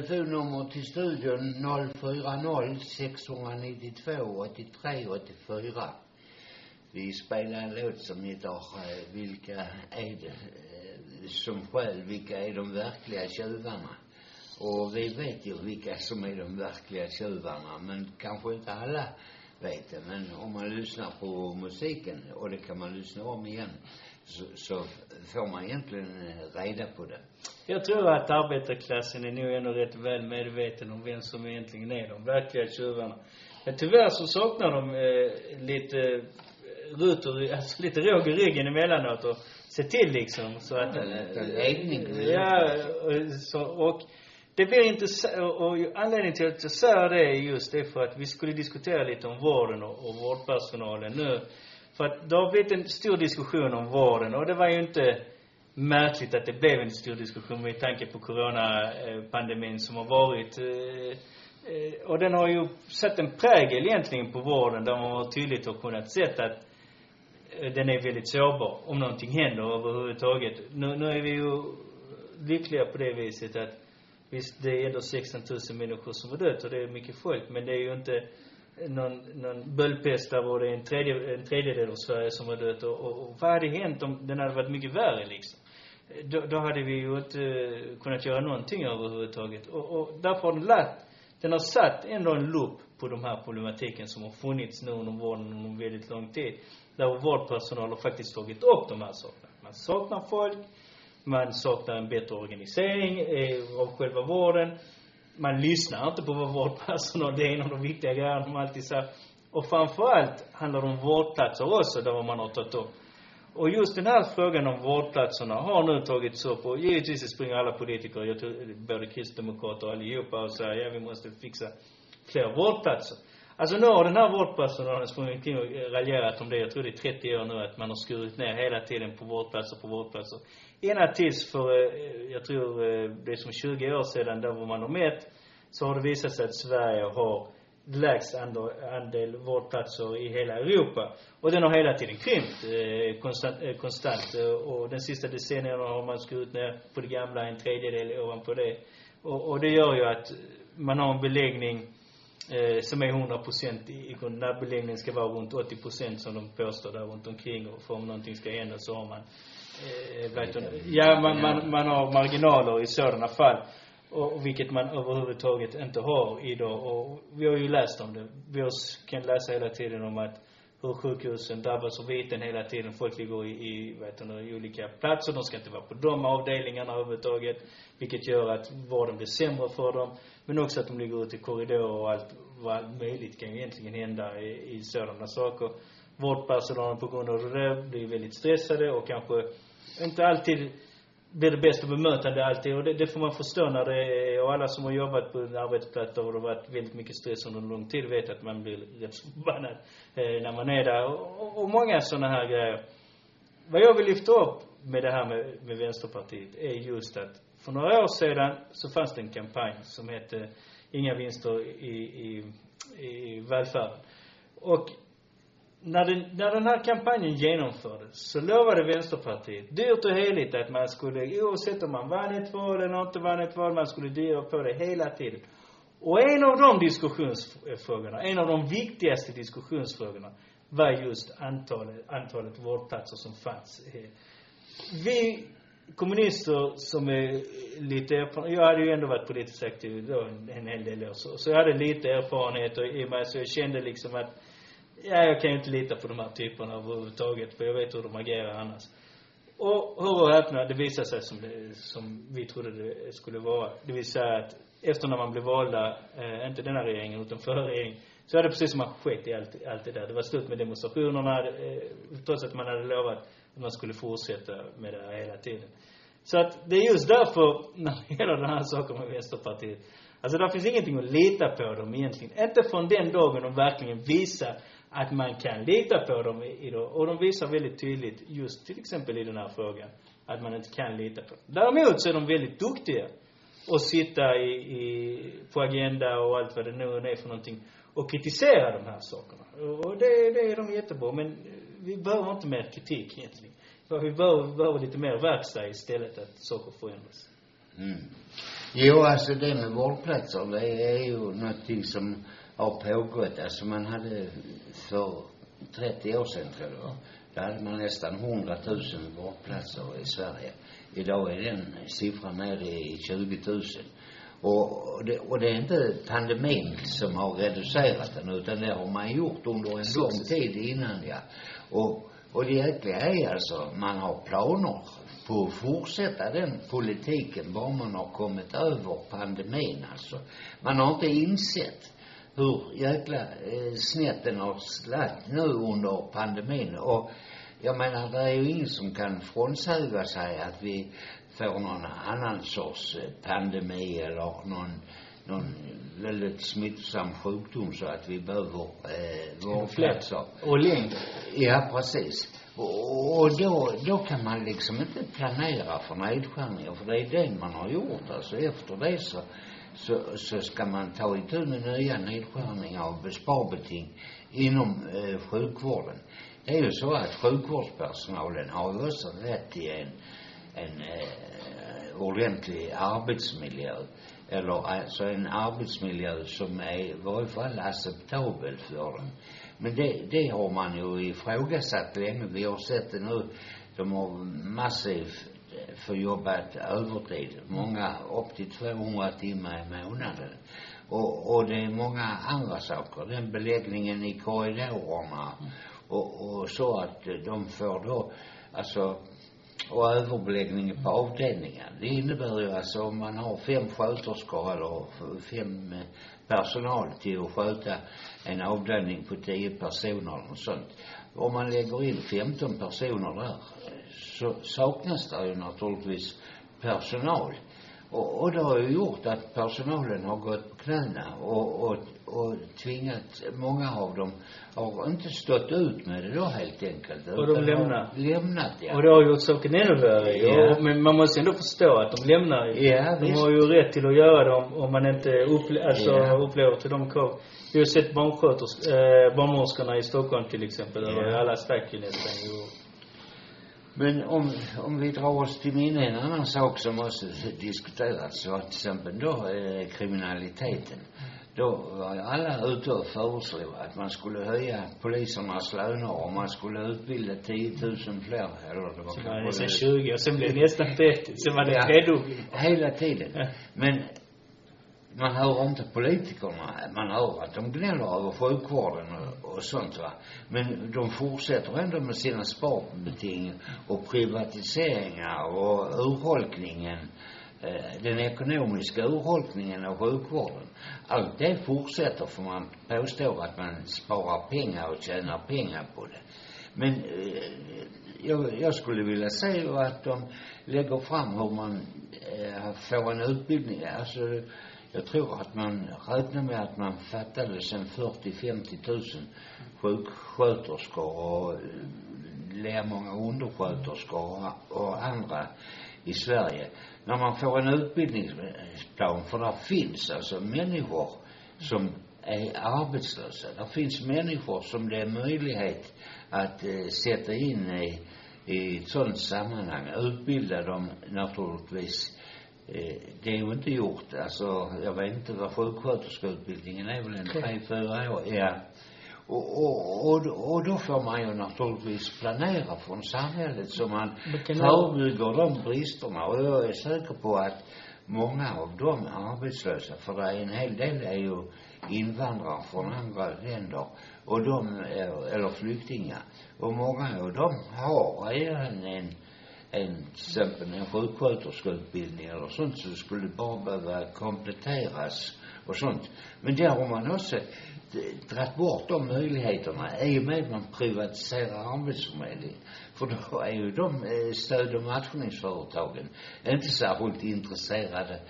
Telefonnummer till studion 040 692 83 84. Vi spelar en låt som heter eh, Vilka är det eh, som stjäl, vilka är de verkliga tjuvarna? Och vi vet ju vilka som är de verkliga tjuvarna, men kanske inte alla vet det. Men om man lyssnar på musiken, och det kan man lyssna om igen, så, så får man egentligen eh, reda på det. Jag tror att arbetarklassen är nog ändå rätt väl medveten om vem som egentligen är de verkliga tjuvarna. Men tyvärr så saknar de eh, lite eh, rutor, alltså lite råg i ryggen emellanåt och se till liksom så att... Ja, lite ledning. Ja, och så, och det blir intressant, och, och anledningen till att jag säger det är just det för att vi skulle diskutera lite om vården och, och vårdpersonalen nu. För att det har blivit en stor diskussion om vården och det var ju inte märkligt att det blev en stor diskussion med tanke på coronapandemin som har varit. Eh, eh, och den har ju satt en prägel egentligen på vården där man tydligt har kunnat se att eh, den är väldigt sårbar om någonting händer överhuvudtaget. Nu, nu är vi ju lyckliga på det viset att visst, det är ändå 16 000 människor som har dött och det är mycket folk, men det är ju inte någon, någon böldpest där var det en, tredje, en tredjedel av Sverige som var dött och, och, och vad hade hänt om den hade varit mycket värre liksom? Då, då hade vi ju inte eh, kunnat göra någonting överhuvudtaget. Och, och därför har den lagt, den har satt ändå en loop på de här problematiken som har funnits nu under vården under väldigt lång tid. Där vårdpersonal har faktiskt tagit upp de här sakerna. Man saknar folk, man saknar en bättre organisering eh, av själva vården. Man lyssnar inte på vad vårdpersonal, det är en av de viktiga grejerna de alltid säger. Och framförallt handlar det om vårdplatser också, där man har tagit upp. Och just den här frågan om vårdplatserna har nu tagits upp och givetvis springer alla politiker, jag tror både kristdemokrater och allihopa och säger ja vi måste fixa fler vårdplatser. Alltså nu har den här vårdpersonalen sprungit omkring och raljerat om det, jag tror det är 30 år nu, att man har skurit ner hela tiden på vårdplatser på vårdplatser. Ena tills för, eh, jag tror eh, det är som 20 år sedan, där man nummer ett, så har det visat sig att Sverige har lägst andel, vårdplatser i hela Europa. Och den har hela tiden krympt eh, konstant, eh, konstant. Eh, och den sista decennierna har man skurit ner på det gamla en tredjedel ovanpå det. Och, och det gör ju att man har en beläggning eh, som är 100 procent i, i grund. När beläggningen ska vara runt 80 procent som de påstår där runt omkring och för om någonting ska hända så har man Eh, eh, ja, man, man, man har marginaler i sådana fall. Och, vilket man överhuvudtaget inte har idag. Och vi har ju läst om det. Vi har, kan läsa hela tiden om att hur sjukhusen drabbas av viten hela tiden. Folk ligger i, i, vet du, i olika platser. De ska inte vara på de avdelningarna överhuvudtaget. Vilket gör att vården blir sämre för dem. Men också att de ligger ute i korridorer och allt vad möjligt kan ju egentligen hända i, i sådana saker. Vårdpersonalen på grund av det blir väldigt stressade och kanske inte alltid blir det bästa bemötande alltid. Och det, det får man förstå när det är, och alla som har jobbat på en arbetsplats där det har varit väldigt mycket stress under en lång tid vet att man blir rätt så förbannad eh, när man är där. Och, och, och många sådana här grejer. Vad jag vill lyfta upp med det här med, med Vänsterpartiet är just att för några år sedan så fanns det en kampanj som hette Inga vinster i, i, i välfärden. Och när den, när den här kampanjen genomfördes så lovade Vänsterpartiet dyrt och heligt att man skulle, oavsett om man vann ett val eller inte vann ett val, man skulle dyra på det hela tiden. Och en av de diskussionsfrågorna, en av de viktigaste diskussionsfrågorna var just antalet, antalet vårdplatser som fanns. Vi kommunister som är lite erfarna, jag hade ju ändå varit politiskt aktiv då en, en hel del år, så, så jag hade lite erfarenhet och i mig, så jag kände liksom att ja, jag kan ju inte lita på de här typerna överhuvudtaget, för jag vet hur de agerar annars. Och hur och häpna, det visade sig som det, som vi trodde det skulle vara. Det vill säga att efter när man blev valda, eh, inte denna regeringen utan förra regeringen, så är det precis som man skett i allt, allt det där. Det var slut med demonstrationerna, eh, trots att man hade lovat att man skulle fortsätta med det här hela tiden. Så att det är just därför, när det gäller den här saken med Vänsterpartiet, alltså det finns ingenting att lita på dem egentligen. Inte från den dagen de verkligen visar att man kan lita på dem idag. Och de visar väldigt tydligt, just till exempel i den här frågan, att man inte kan lita på dem. Däremot så är de väldigt duktiga att sitta i, i, på Agenda och allt vad det nu är för någonting och kritisera de här sakerna. Och det, det är de jättebra. Men vi behöver inte mer kritik egentligen. Vi behöver, vi behöver lite mer verkstad istället att saker förändras. Mm. Jo, alltså det med vårdplatser, det är ju någonting som har pågått. Alltså man hade för 30 år sedan tror jag, då hade man nästan 100 000 vårdplatser i Sverige. Idag är den siffran nere i 20 000. Och det, och det är inte pandemin som har reducerat den utan det har man gjort under en lång tid innan ja. Och, och det jäkliga är alltså, man har planer på att fortsätta den politiken bara man har kommit över pandemin alltså. Man har inte insett hur jäkla eh, snett den har slagit nu under pandemin. Och jag menar, det är ju ingen som kan frånsäga sig att vi får någon annan sorts eh, pandemi eller någon, någon väldigt smittsam sjukdom så att vi behöver eh, vårdplatser. Och längre. Ja, precis. Och, och då, då kan man liksom inte planera för nedskärningar, för det är det man har gjort. Alltså efter det så så, så ska man ta itu med nya nedskärningar och besparbeting inom eh, sjukvården. Det är ju så att sjukvårdspersonalen har ju också rätt till en, en eh, ordentlig arbetsmiljö. Eller alltså en arbetsmiljö som är i varje fall acceptabel för dem. Men det, det har man ju ifrågasatt länge. Vi har sett det nu. De har massivt få jobbat övertid. Många upp till 200 timmar i månaden. Och, och det är många andra saker. Den beläggningen i korridorerna och, och så att de får då, alltså, och överbeläggningen på avdelningen. Det innebär ju alltså om man har fem sköterskor eller fem eh, personal till att sköta en avdelning på tio personer och sånt. Om man lägger in 15 personer där så saknas det ju naturligtvis personal. Och, och det har ju gjort att personalen har gått på knäna och, och, och tvingat, många av dem har inte stått ut med det då helt enkelt. Och de lämnar. Lämnat, ja. Och det har gjort saken ännu värre Ja. och, Men man måste ändå förstå att de lämnar ju. Ja, De visst. har ju rätt till att göra det om, om man inte upple alltså Ja. upplever till de krav. Vi har sett barnsköters, eh, barnmorskorna i Stockholm till exempel, Ja. alla stack ju nästan ju. Men om, om vi drar oss till minne en annan sak som också diskuterats, så till exempel då eh, kriminaliteten. Då var alla ute och föreslog att man skulle höja polisernas löner och man skulle utbilda 10 000 fler, eller det var Så var det sen 20 och sen blev det nästan 30. Sen var det Ja. tredubbling. Hela tiden. Men man hör inte politikerna, man hör att de gnäller över sjukvården och, och sånt va. Men de fortsätter ändå med sina sparbeting och privatiseringar och urholkningen, eh, den ekonomiska urholkningen av sjukvården. Allt det fortsätter för man påstår att man sparar pengar och tjänar pengar på det. Men eh, jag, jag skulle vilja se att de lägger fram hur man eh, får en utbildning. Alltså, jag tror att man räknar med att man fattade sen 40-50 tusen sjuksköterskor och eh, många undersköterskor och, andra i Sverige. När man får en utbildningsplan, för där finns alltså människor som är arbetslösa. Där finns människor som det är möjlighet att eh, sätta in i, i ett sådant sammanhang. Utbilda dem naturligtvis. Eh, det är ju inte gjort. Alltså, jag vet inte vad sjuksköterskeutbildningen är väl en tre, fyra år. Ja. Och, och, och, och då får man ju naturligtvis planera från samhället så man förebygger de bristerna. Och jag är säker på att många av de arbetslösa, för det är en hel del är ju invandrare från andra länder och de, är- eller flyktingar. Och många av dem har redan en, en, till exempel en sjuksköterskeutbildning eller sånt så det skulle bara behöva kompletteras och sånt. Men där har man också dragit bort de möjligheterna i och med att man privatiserar arbetsförmedlingen. För då är ju de eh, stöd och matchningsföretagen inte särskilt intresserade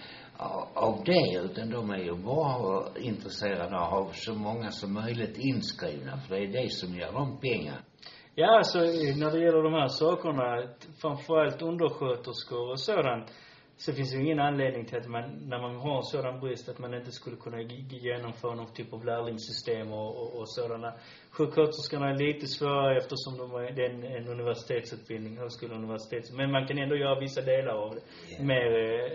av det utan de är ju bara intresserade av att ha så många som möjligt inskrivna för det är det som ger dem pengar. Ja, alltså när det gäller de här sakerna, framförallt undersköterskor och sådant, så finns det ju ingen anledning till att man, när man har en sådan brist, att man inte skulle kunna genomföra någon typ av lärlingssystem och, och, och sådana. Sjuksköterskorna är lite svårare eftersom de är, det är en, en universitetsutbildning, högskola och universitet. Men man kan ändå göra vissa delar av det. Ja. Mer,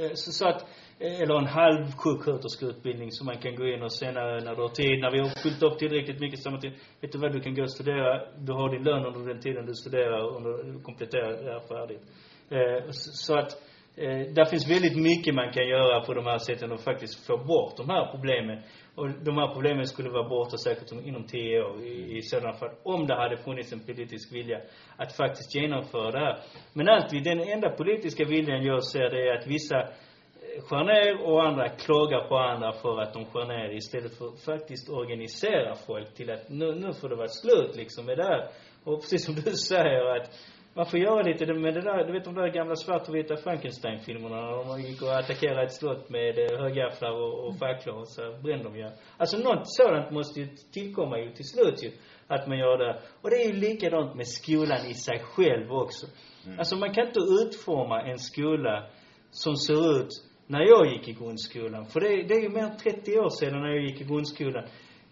eh, så, så att, eh, eller en halv sjuksköterskeutbildning som man kan gå in och senare när du har tid, när vi har fyllt upp tillräckligt mycket tid, vet du vad, du kan gå och studera, du har din lön under den tiden du studerar och under, kompletterar det här färdigt. Eh, så att, eh, där finns väldigt mycket man kan göra på de här sätten och faktiskt få bort de här problemen. Och de här problemen skulle vara borta säkert inom tio år i, i sådana fall, om det hade funnits en politisk vilja att faktiskt genomföra det här. Men alltid, den enda politiska viljan jag ser det är att vissa eh, skär ner och andra klagar på andra för att de skär ner istället för att faktiskt organisera folk till att nu, nu får det vara slut liksom med det här. Och precis som du säger att man får göra lite med det där, du vet de där gamla svart och vita Frankenstein-filmerna när de gick och attackerade ett slott med eh, högafflar och, och facklor och så brände de ju. Alltså något sådant måste ju tillkomma ju till slut ju. Att man gör det. Och det är ju likadant med skolan i sig själv också. Alltså man kan inte utforma en skola som ser ut när jag gick i grundskolan. För det, det är ju mer än 30 år sedan när jag gick i grundskolan.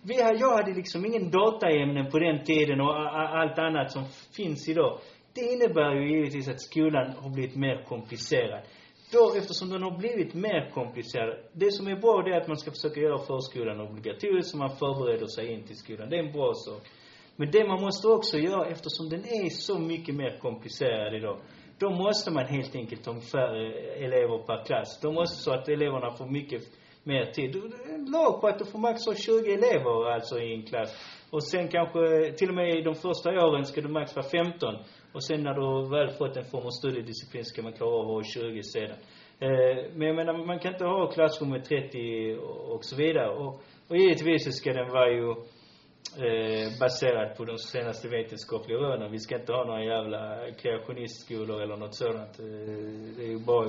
Vi, har- jag hade liksom ingen dataämnen på den tiden och allt annat som finns idag. Det innebär ju givetvis att skolan har blivit mer komplicerad. Då, eftersom den har blivit mer komplicerad, det som är bra det är att man ska försöka göra förskolan obligatorisk så man förbereder sig in till skolan. Det är en bra sak. Men det man måste också göra, eftersom den är så mycket mer komplicerad idag, då måste man helt enkelt ha färre elever per klass. Då måste så att eleverna får mycket mer tid. Du- du- En lag på att du får max ha 20 elever alltså i en klass. Och sen kanske, till och med i de första åren ska du max vara 15. Och sen när du väl fått en form av studiedisciplin ska man klara av att ha 20 sedan. Eh, men jag menar, man kan inte ha klassrum med 30 och, och så vidare. Och, och givetvis så ska den vara ju eh, baserad på de senaste vetenskapliga rönen. Vi ska inte ha några jävla kreationistskolor eller något sådant. Eh, det är ju bara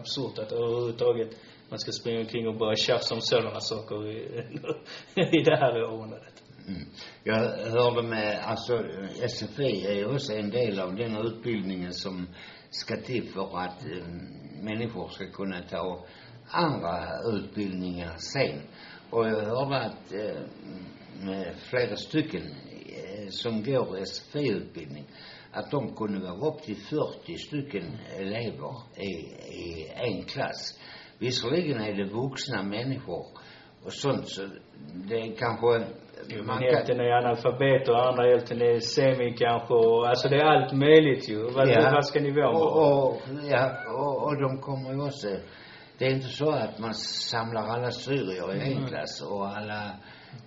absurt att överhuvudtaget man ska springa omkring och börja tjafsa om sådana saker i, i det här århundradet. Mm. Jag hörde med, alltså SFI är ju också en del av den utbildningen som ska till för att eh, människor ska kunna ta andra utbildningar sen. Och jag hörde att eh, med flera stycken eh, som går SFI-utbildning, att de kunde vara upp till 40 stycken elever i, i en klass. Visserligen är det vuxna människor och sånt så det är kanske man hälften är analfabeter och andra hälften är semi kanske och, alltså det är allt möjligt ju. Vad, Ja. vad ska nivån och, vara? och, ja, och, och de kommer ju också det är inte så att man samlar alla syrier i en klass och alla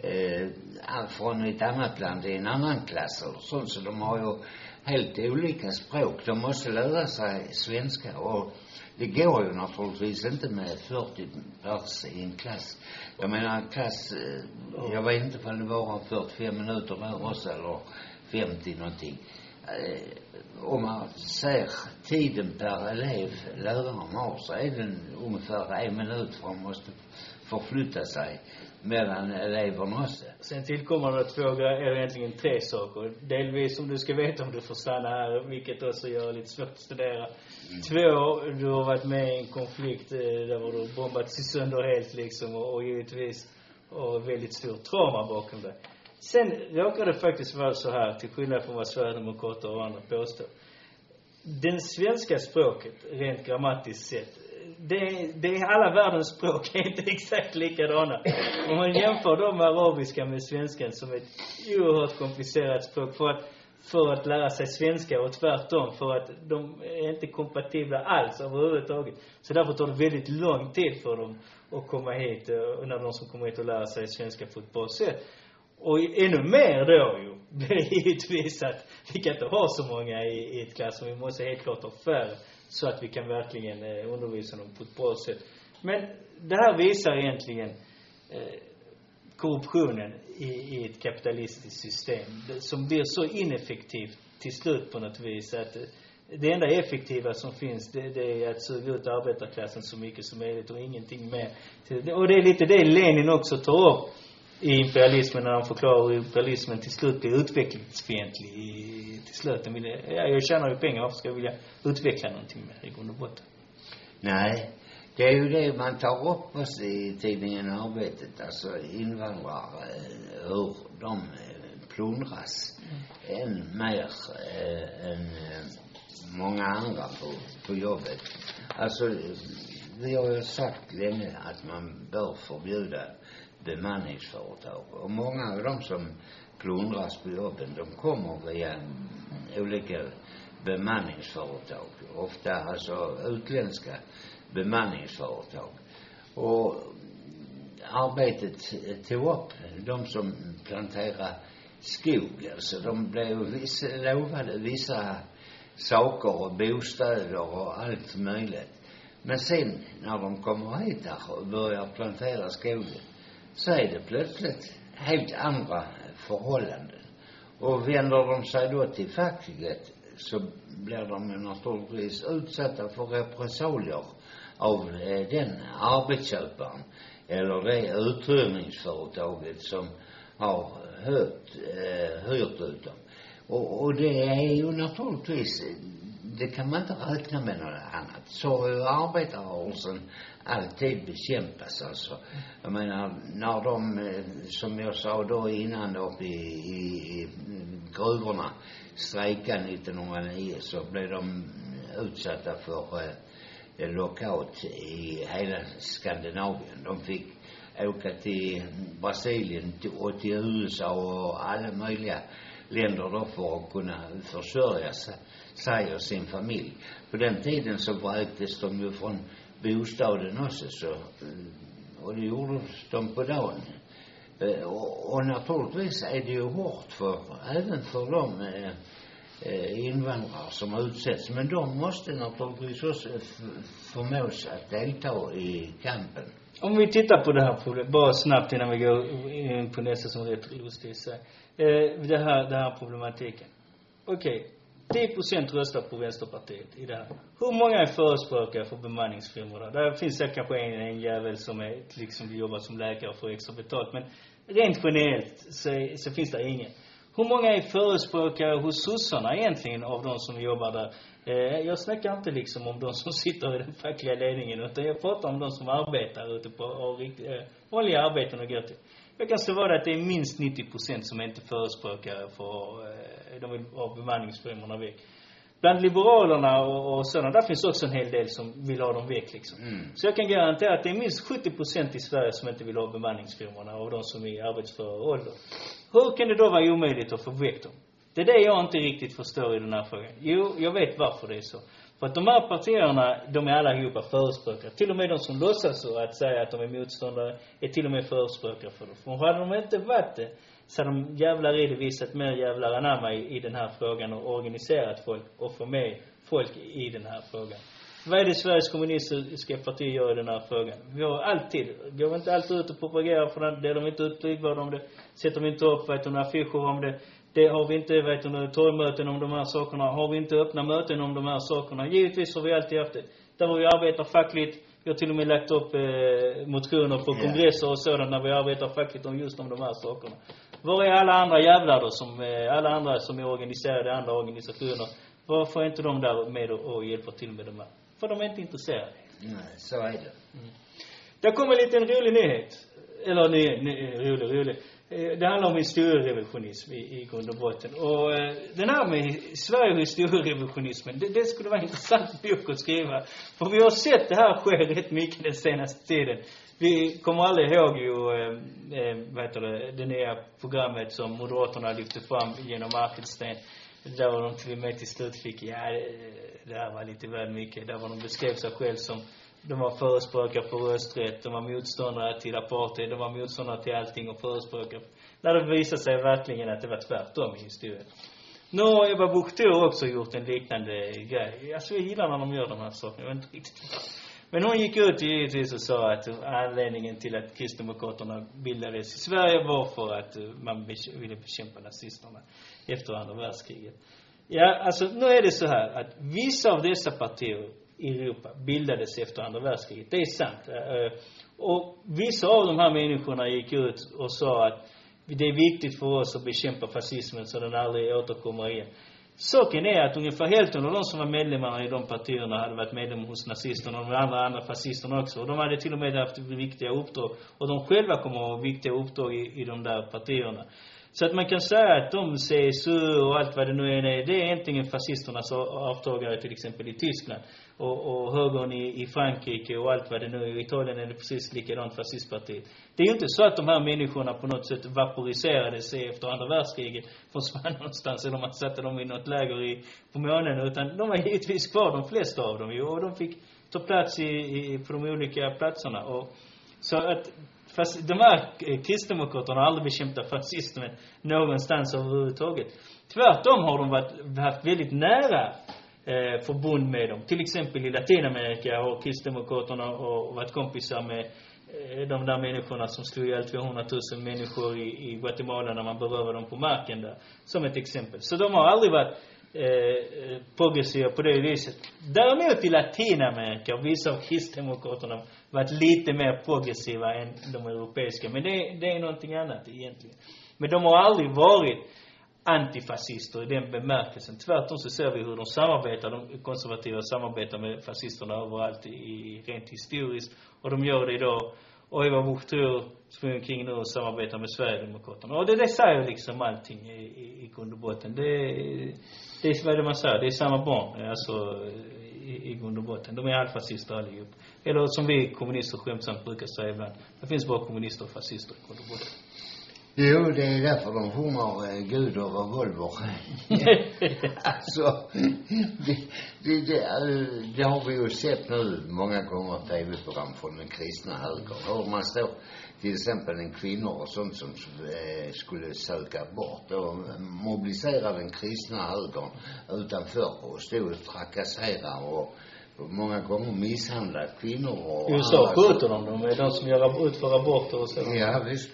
eh, all- från ett annat land i en annan klass eller sånt så de har ju helt olika språk. De måste lära sig svenska och det går ju naturligtvis inte med 40 pers i en klass. Jag menar en klass, eh, jag vet inte om det var 45 minuter där också eller 50 någonting. eh, om man ser tiden per elev läraren har så är den ungefär en minut för man måste förflytta sig mellan eleverna också. Sen tillkommer det två grejer, eller egentligen tre saker. Delvis om du ska veta om du får stanna här, vilket också gör det lite svårt att studera. Två, du har varit med i en konflikt eh, där var du bombats sönder helt liksom och, och givetvis och väldigt stor trauma bakom dig. Sen råkar det faktiskt vara så här, till skillnad från vad Sverigedemokrater och andra påstår. Den svenska språket, rent grammatiskt sett, det, det är alla världens språk är inte exakt likadana. Om man jämför de arabiska med svenskan som ett oerhört komplicerat språk för att, för att lära sig svenska och tvärtom för att de är inte kompatibla alls överhuvudtaget. Så därför tar det väldigt lång tid för dem att komma hit, och när de som kommer hit och lära sig svenska på ett bra sätt. Och ännu mer då ju, blir det givetvis att vi kan inte ha så många i, i ett klassrum. Vi måste helt klart ha färre så att vi kan verkligen eh, undervisa dem på ett bra sätt. Men det här visar egentligen eh, korruptionen i, i ett kapitalistiskt system det, som blir så ineffektivt till slut på något vis att eh, det enda effektiva som finns det, det är att suga ut arbetarklassen så mycket som möjligt och ingenting mer. Och det är lite det Lenin också tar upp i imperialismen när han förklarar hur imperialismen till slut blir utvecklingsfientlig till slut. Den vill, ja, jag tjänar ju pengar, varför ska jag vilja utveckla någonting mer i grund och botten? Nej, det är ju det man tar upp också i tidningen Arbetet, alltså invandrare, eh, hur de eh, plundras mm. än mer eh, än eh, många andra på, på jobbet. Alltså, vi har ju sagt länge att man bör förbjuda bemanningsföretag. Och många av de som plundras på jobben, de kommer via olika bemanningsföretag. Ofta alltså utländska bemanningsföretag. Och arbetet tog upp de som planterar skog. Alltså de blev vissa, lovade vissa saker och bostäder och allt möjligt. Men sen när de kommer hit här och börjar plantera skogen så är det plötsligt helt andra förhållanden. Och vänder de sig då till facket så blir de ju naturligtvis utsatta för repressalier av eh, den arbetsköparen eller det uthyrningsföretaget som har hört, eh, hyrt ut dem. Och, och det är ju naturligtvis, det kan man inte räkna med något annat. Så har arbetarrörelsen alltid bekämpas alltså. Jag menar, när de, eh, som jag sa då innan uppe i, i, i gruvorna strejkade 1909 så blev de utsatta för eh, lockout i hela Skandinavien. De fick åka till Brasilien och till USA och alla möjliga länder då för att kunna försörja sig och sin familj. På den tiden så vräktes de ju från bostaden också så, eh, och det gjorde de på dagen. Eh, och, och naturligtvis är det ju hårt för, även för de eh, eh invandrare som utsätts. Men de måste naturligtvis också förmås att delta i kampen. Om vi tittar på det här problemet, bara snabbt innan vi går in på nästa som är rätt lustig i sig. Eh, det här, den här problematiken. Okej. Okay. 10 procent röstar på Vänsterpartiet i det här. Hur många är förespråkare för bemanningsfirmorna? Där finns det kanske en, en jävel som är, liksom jobbar som läkare och får extra betalt. Men rent generellt så, så finns det ingen. Hur många är förespråkare hos sossarna egentligen av de som jobbar där? Eh, jag snackar inte liksom om de som sitter i den fackliga ledningen utan jag pratar om de som arbetar ute på, och, eh, vanliga arbeten och går till. Jag kan slå vad att det är minst 90 procent som är inte förespråkare för, eh, de vill ha bemanningsfirmorna väck. Bland liberalerna och, och sådana, där finns också en hel del som vill ha dem väck liksom. Mm. Så jag kan garantera att det är minst 70 procent i Sverige som inte vill ha bemanningsfirmorna av de som är i arbetsför ålder. Hur kan det då vara omöjligt att få väck dem? Det är det jag inte riktigt förstår i den här frågan. Jo, jag vet varför det är så. För att de här partierna, de är allihopa förespråkare. Till och med de som låtsas så, att säga att de är motståndare, är till och med förespråkare för det. För hade de inte varit det, så hade de jävlar i det visat mer jävlar anamma i, i den här frågan och organiserat folk och få med folk i den här frågan. Vad är det Sveriges kommunistiska parti gör i den här frågan? Vi har alltid, går inte alltid ut och propagerar för den, delar de inte ut flygblad om det, sätter vi inte upp, vet du, några affischer om det. Det har vi inte, vet du torgmöten om de här sakerna. Har vi inte öppna möten om de här sakerna. Givetvis har vi alltid haft det. Där var vi arbetar fackligt. Vi har till och med lagt upp eh, motioner på kongresser och sådant när vi arbetar fackligt om just om de här sakerna. Var är alla andra jävlar då som, eh, alla andra som är organiserade i andra organisationer? Varför är inte de där med och, och hjälper till med de här? För de är inte intresserade. Nej, så är det. Det kommer en liten rolig nyhet. Eller ny, ny, rolig, rolig. Eh, Det handlar om historierevisionism i, i grund och botten. Och eh, den här med Sverige och historierevisionismen, det, det skulle vara en intressant bok att skriva. För vi har sett det här ske rätt mycket den senaste tiden. Vi kommer alla ihåg ju, eh, eh, vad heter det, det nya programmet som Moderaterna lyfte fram genom Arkelsten. Där var de till och med till slut fick, ja, eh, det, här var lite väl mycket. Där var de beskrev sig själv som de var förespråkare för rösträtt, de var motståndare till apartheid, de var motståndare till allting och förespråkare. När det visade sig verkligen att det var tvärtom i historien. Nu har Ebba Busch Thor också gjort en liknande grej. Alltså jag gillar när de gör de här sakerna. Jag vet inte riktigt. Men hon gick ut givetvis och sa att anledningen till att Kristdemokraterna bildades i Sverige var för att eh, man ville bekämpa nazisterna efter andra världskriget. Ja, alltså nu är det så här att vissa av dessa partier i Europa bildades efter andra världskriget. Det är sant. Eh, eh, och vissa av de här människorna gick ut och sa att det är viktigt för oss att bekämpa fascismen så den aldrig återkommer igen. Saken är att ungefär hälften av de som var medlemmar i de partierna hade varit medlemmar hos nazisterna och de andra, andra fascisterna också. Och de hade till och med haft viktiga uppdrag. Och de själva kommer att ha viktiga uppdrag i, i de där partierna. Så att man kan säga att de CSU och allt vad det nu än är, det är egentligen fascisternas avtagare till exempel i Tyskland. Och, och högern i, i Frankrike och allt vad det nu är. I Italien är det precis likadant, fascistpartiet. Det är ju inte så att de här människorna på något sätt vaporiserade sig efter andra världskriget, försvann någonstans eller man satte dem i något läger i, på månen. Utan de var givetvis kvar, de flesta av dem ju. Och de fick ta plats i, i, på de olika platserna. Och, så att fast de här kristdemokraterna har aldrig bekämpat fascismen någonstans överhuvudtaget. Tvärtom har de varit, haft väldigt nära eh, förbund med dem. Till exempel i Latinamerika har kristdemokraterna och varit kompisar med eh, de där människorna som slog ihjäl 200 000 människor i, i Guatemala när man berövade dem på marken där. Som ett exempel. Så de har aldrig varit eh, eh progressiva på det viset. Däremot i Latinamerika har vissa av kristdemokraterna varit lite mer progressiva än de europeiska. Men det, det är någonting annat egentligen. Men de har aldrig varit antifascister i den bemärkelsen. Tvärtom så ser vi hur de samarbetar, de konservativa samarbetar med fascisterna överallt i, rent historiskt. Och de gör det idag. Och Eva Busch Thor springer omkring nu och samarbetar med Sverigedemokraterna. Och det, det säger liksom allting i, i, i grund och botten. Det, det är vad är det man säger, det är samma barn. Alltså i, i grund och botten. De är halvfascister allihop. Eller som vi kommunister skämtsamt brukar säga ibland. Det finns bara kommunister och fascister i grund och botten. Jo, det är därför de sjunger eh, Gud och revolver. alltså, det, det, det, eh, det har vi ju sett nu många gånger tv-program från den kristna högern. Hur man står till exempel en kvinnor och sånt som eh, skulle söka bort. Då mobiliserar den kristna högern utanför och stod och trakasserade och och många gånger misshandlar kvinnor och USA skjuter de dem. Är de som gör, utför aborter och så. Ja, visst.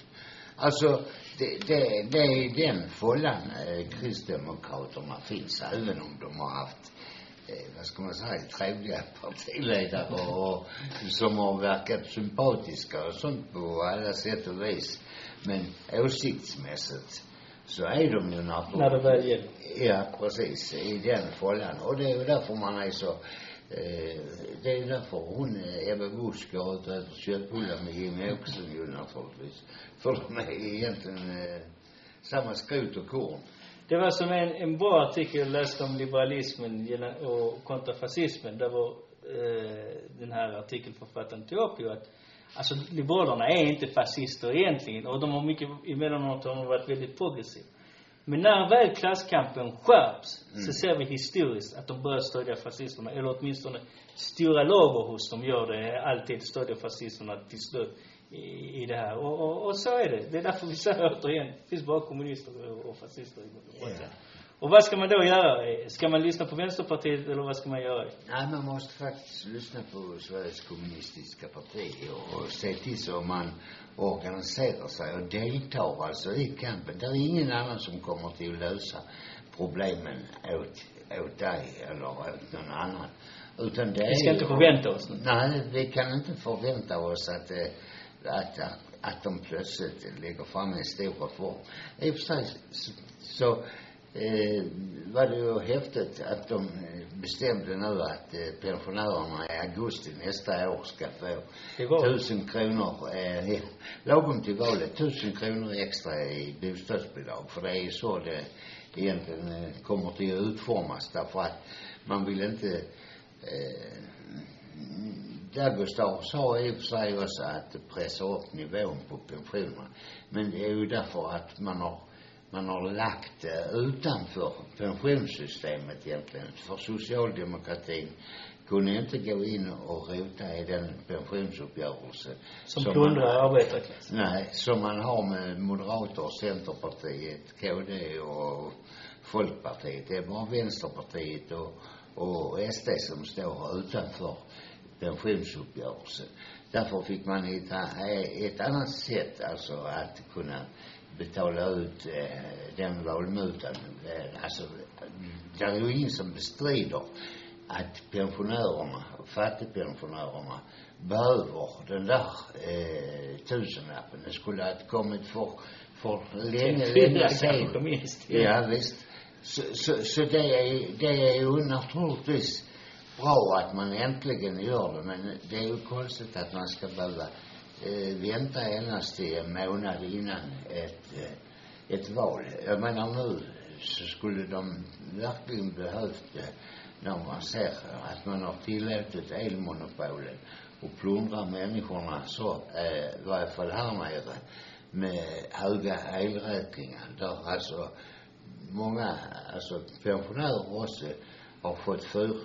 Alltså, det, det, det är den fållan eh, Kristdemokraterna finns, även om de har haft, eh, vad ska man säga, trevliga partiledare och som har verkat sympatiska och sånt på alla sätt och vis. Men åsiktsmässigt så är de ju de, När det väl gäller. Ja, precis. I den fållan. Och det är ju därför man är så Eh, det är därför hon, eh, Ebba Busch, går ut och äter köttbullar med Jimmie Åkesson ju naturligtvis. För de är egentligen eh, samma skrot och korn. Det var som en, en bra artikel jag läste om liberalismen och kontra fascismen. Där var eh, den här artikelförfattaren tog upp ju att alltså liberalerna är inte fascister egentligen. Och de har mycket, emellanåt har de varit väldigt progressiva. Men när väl klasskampen skärps så ser vi historiskt att de börjar stödja fascisterna, eller åtminstone stora lager hos dem gör det, alltid stödjer fascisterna till slut i, i det här. Och, och, och så är det. Det är därför vi säger återigen, det finns bara kommunister och, och fascister i grund och vad ska man då göra? Ska man lyssna på Vänsterpartiet eller vad ska man göra? Nej, man måste faktiskt lyssna på Sveriges kommunistiska parti och, och se till så man organiserar sig och deltar alltså i kampen. Det är ingen annan som kommer till att lösa problemen åt, åt dig eller åt någon annan. Utan det Vi ska är inte förvänta oss något. Nej, vi kan inte förvänta oss att, eh, att, att, att de plötsligt lägger fram en stor reform. I och för sig så, så eh, var det ju häftigt att de eh, bestämde nu att eh, pensionärerna i augusti nästa år ska få tusen kronor, eh, lagom till valet, tusen kronor extra i bostadsbidrag. För det är ju så det egentligen eh, kommer till att utformas därför att man vill inte eh, Dagostar sa i och för sig också att pressa upp nivån på pensionerna. Men det är ju därför att man har man har lagt det utanför pensionssystemet egentligen. För socialdemokratin kunde inte gå in och rota i den pensionsuppgörelse som man- plundrar arbetarklassen. Nej, som man har med Moderater, Centerpartiet, KD och Folkpartiet. Det är bara Vänsterpartiet och, och SD som står utanför pensionsuppgörelsen. Därför fick man hitta eh, ett annat sätt, alltså att kunna betala ut eh, den valmutan. Eh, alltså, det är ju ingen som bestrider att pensionärerna, fattigpensionärerna, behöver den där eh, tusenlappen. Det skulle ha kommit för, för länge, länge sedan. Ja, visst. Så, så, så det är, det är ju naturligtvis bra att man äntligen gör det, men det är ju konstigt att man ska behöva eh, vänta endast till en månad innan ett, eh, ett val. Jag menar nu så skulle de verkligen behövt det när man ser att man har tillåtit elmonopolen och plundra människorna så, eh, i varje fall här nere, med höga elräkningar. Där alltså många, alltså pensionärer också, har fått fyr,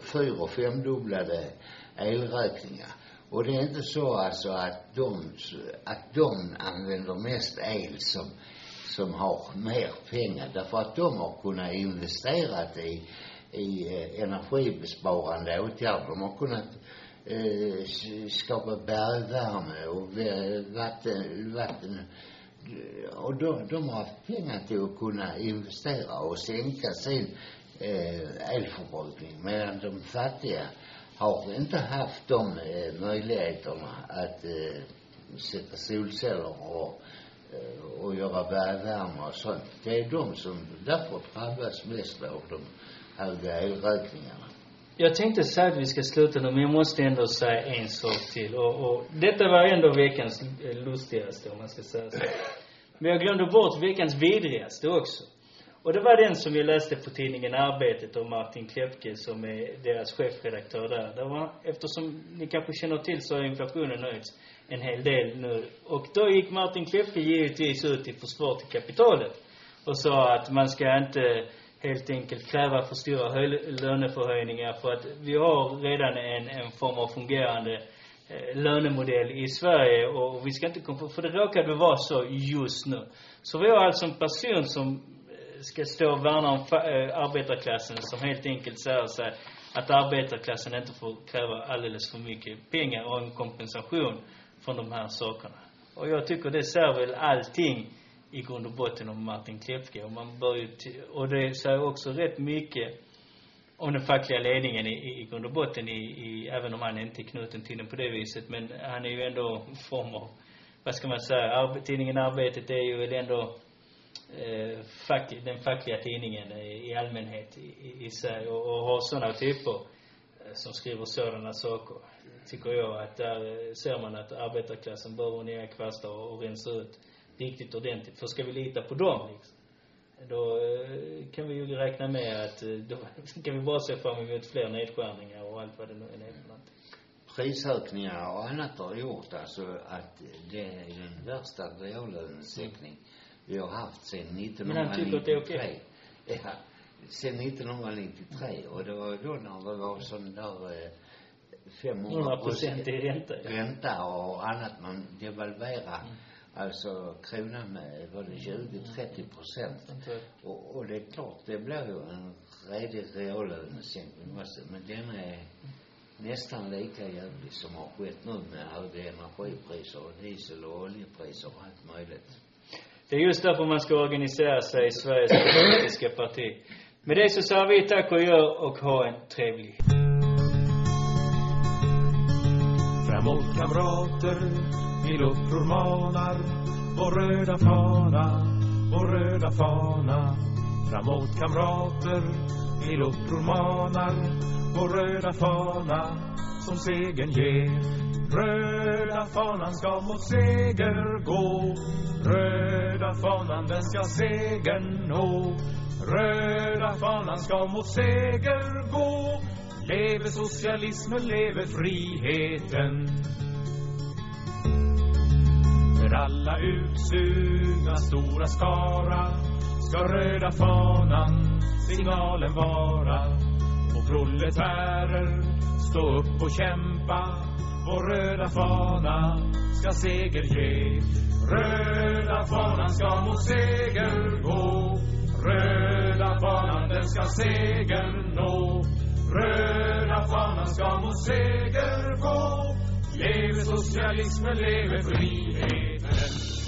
fyr och femdubblade elräkningar. Och det är inte så alltså att de, att de använder mest el som, som har mer pengar. Därför att de har kunnat investera i, i eh, energibesparande åtgärder. De har kunnat eh, skapa bergvärme och vatten, vatten och de, de har haft pengar till att kunna investera och sänka sin eh, elförbrukning medan de fattiga har inte haft de eh, möjligheterna att eh, sätta solceller och, eh, och göra bergvärme och sånt. Det är de som därför drabbas mest av de höga elräkningarna. Jag tänkte säga att vi ska sluta nu, men jag måste ändå säga en sak till. Och, och detta var ändå veckans eh, lustigaste, om man ska säga så. Men jag glömde bort veckans vidrigaste också. Och det var den som jag läste på tidningen Arbetet om Martin Klepke som är deras chefredaktör där. Det var, eftersom ni kanske känner till så har inflationen höjts en hel del nu. Och då gick Martin Klepke givetvis ut i försvar till kapitalet och sa att man ska inte helt enkelt kräva för stora löneförhöjningar för att vi har redan en, en form av fungerande eh, lönemodell i Sverige och vi ska inte komma för det råkade vara så just nu. Så vi har alltså en person som ska stå och värna om fa- eh, arbetarklassen som helt enkelt säger sig att arbetarklassen inte får kräva alldeles för mycket pengar och en kompensation från de här sakerna. Och jag tycker det säger väl allting i grund och botten om Martin Klepke. Och man bör ju, och det säger också rätt mycket om den fackliga ledningen i, i, i grund och botten i, i, även om han inte är knuten till den på det viset. Men han är ju ändå en form av, vad ska man säga, arbet, tidningen Arbetet är ju väl ändå eh, fack, den fackliga tidningen i, i allmänhet i, i, i och, och har sådana typer eh, som skriver sådana saker tycker jag att där eh, ser man att arbetarklassen behöver nya kvastar och, och rensa ut riktigt ordentligt. För ska vi lita på dem liksom, då eh, kan vi ju räkna med att eh, då kan vi bara se fram emot fler nedskärningar och allt vad det nu är för någonting. prisökningar och annat har gjort alltså att det är den värsta reallönesänkning vi har haft sedan 1993. Men han tycker att det är okej? Ja, sen 1993 och det var då när det var sån där eh, 500 100 procent i ränta. ränta och annat man devalverade alltså kronan med, var det 20-30 procent. Inte. Och, och det är klart, det blir ju en redig reallönesänkning också. Men den är nästan lika jävlig som har skett nu med höga energipriser och diesel och oljepriser och allt möjligt. Det är just därför man ska organisera sig i Sveriges politiska parti. Med det så säger vi tack och gör och ha en trevlig Framåt kamrater, till uppror manar Vår röda fana, vår röda fana. Framåt kamrater, till uppror manar Vår röda fana, som segern ger. Röda fanan ska mot seger gå. Röda fanan, den ska segern nå. Röda fanan ska mot seger gå. Leve socialismen, leve friheten. För alla utsugna stora skara Ska röda fanan signalen vara. Och proletärer, stå upp och kämpa Vår röda fana ska seger ge. Röda fanan ska mot seger gå. Röda fanan den ska seger nå. Röda fanan ska mot seger gå. Leve socialismen, leve friheten.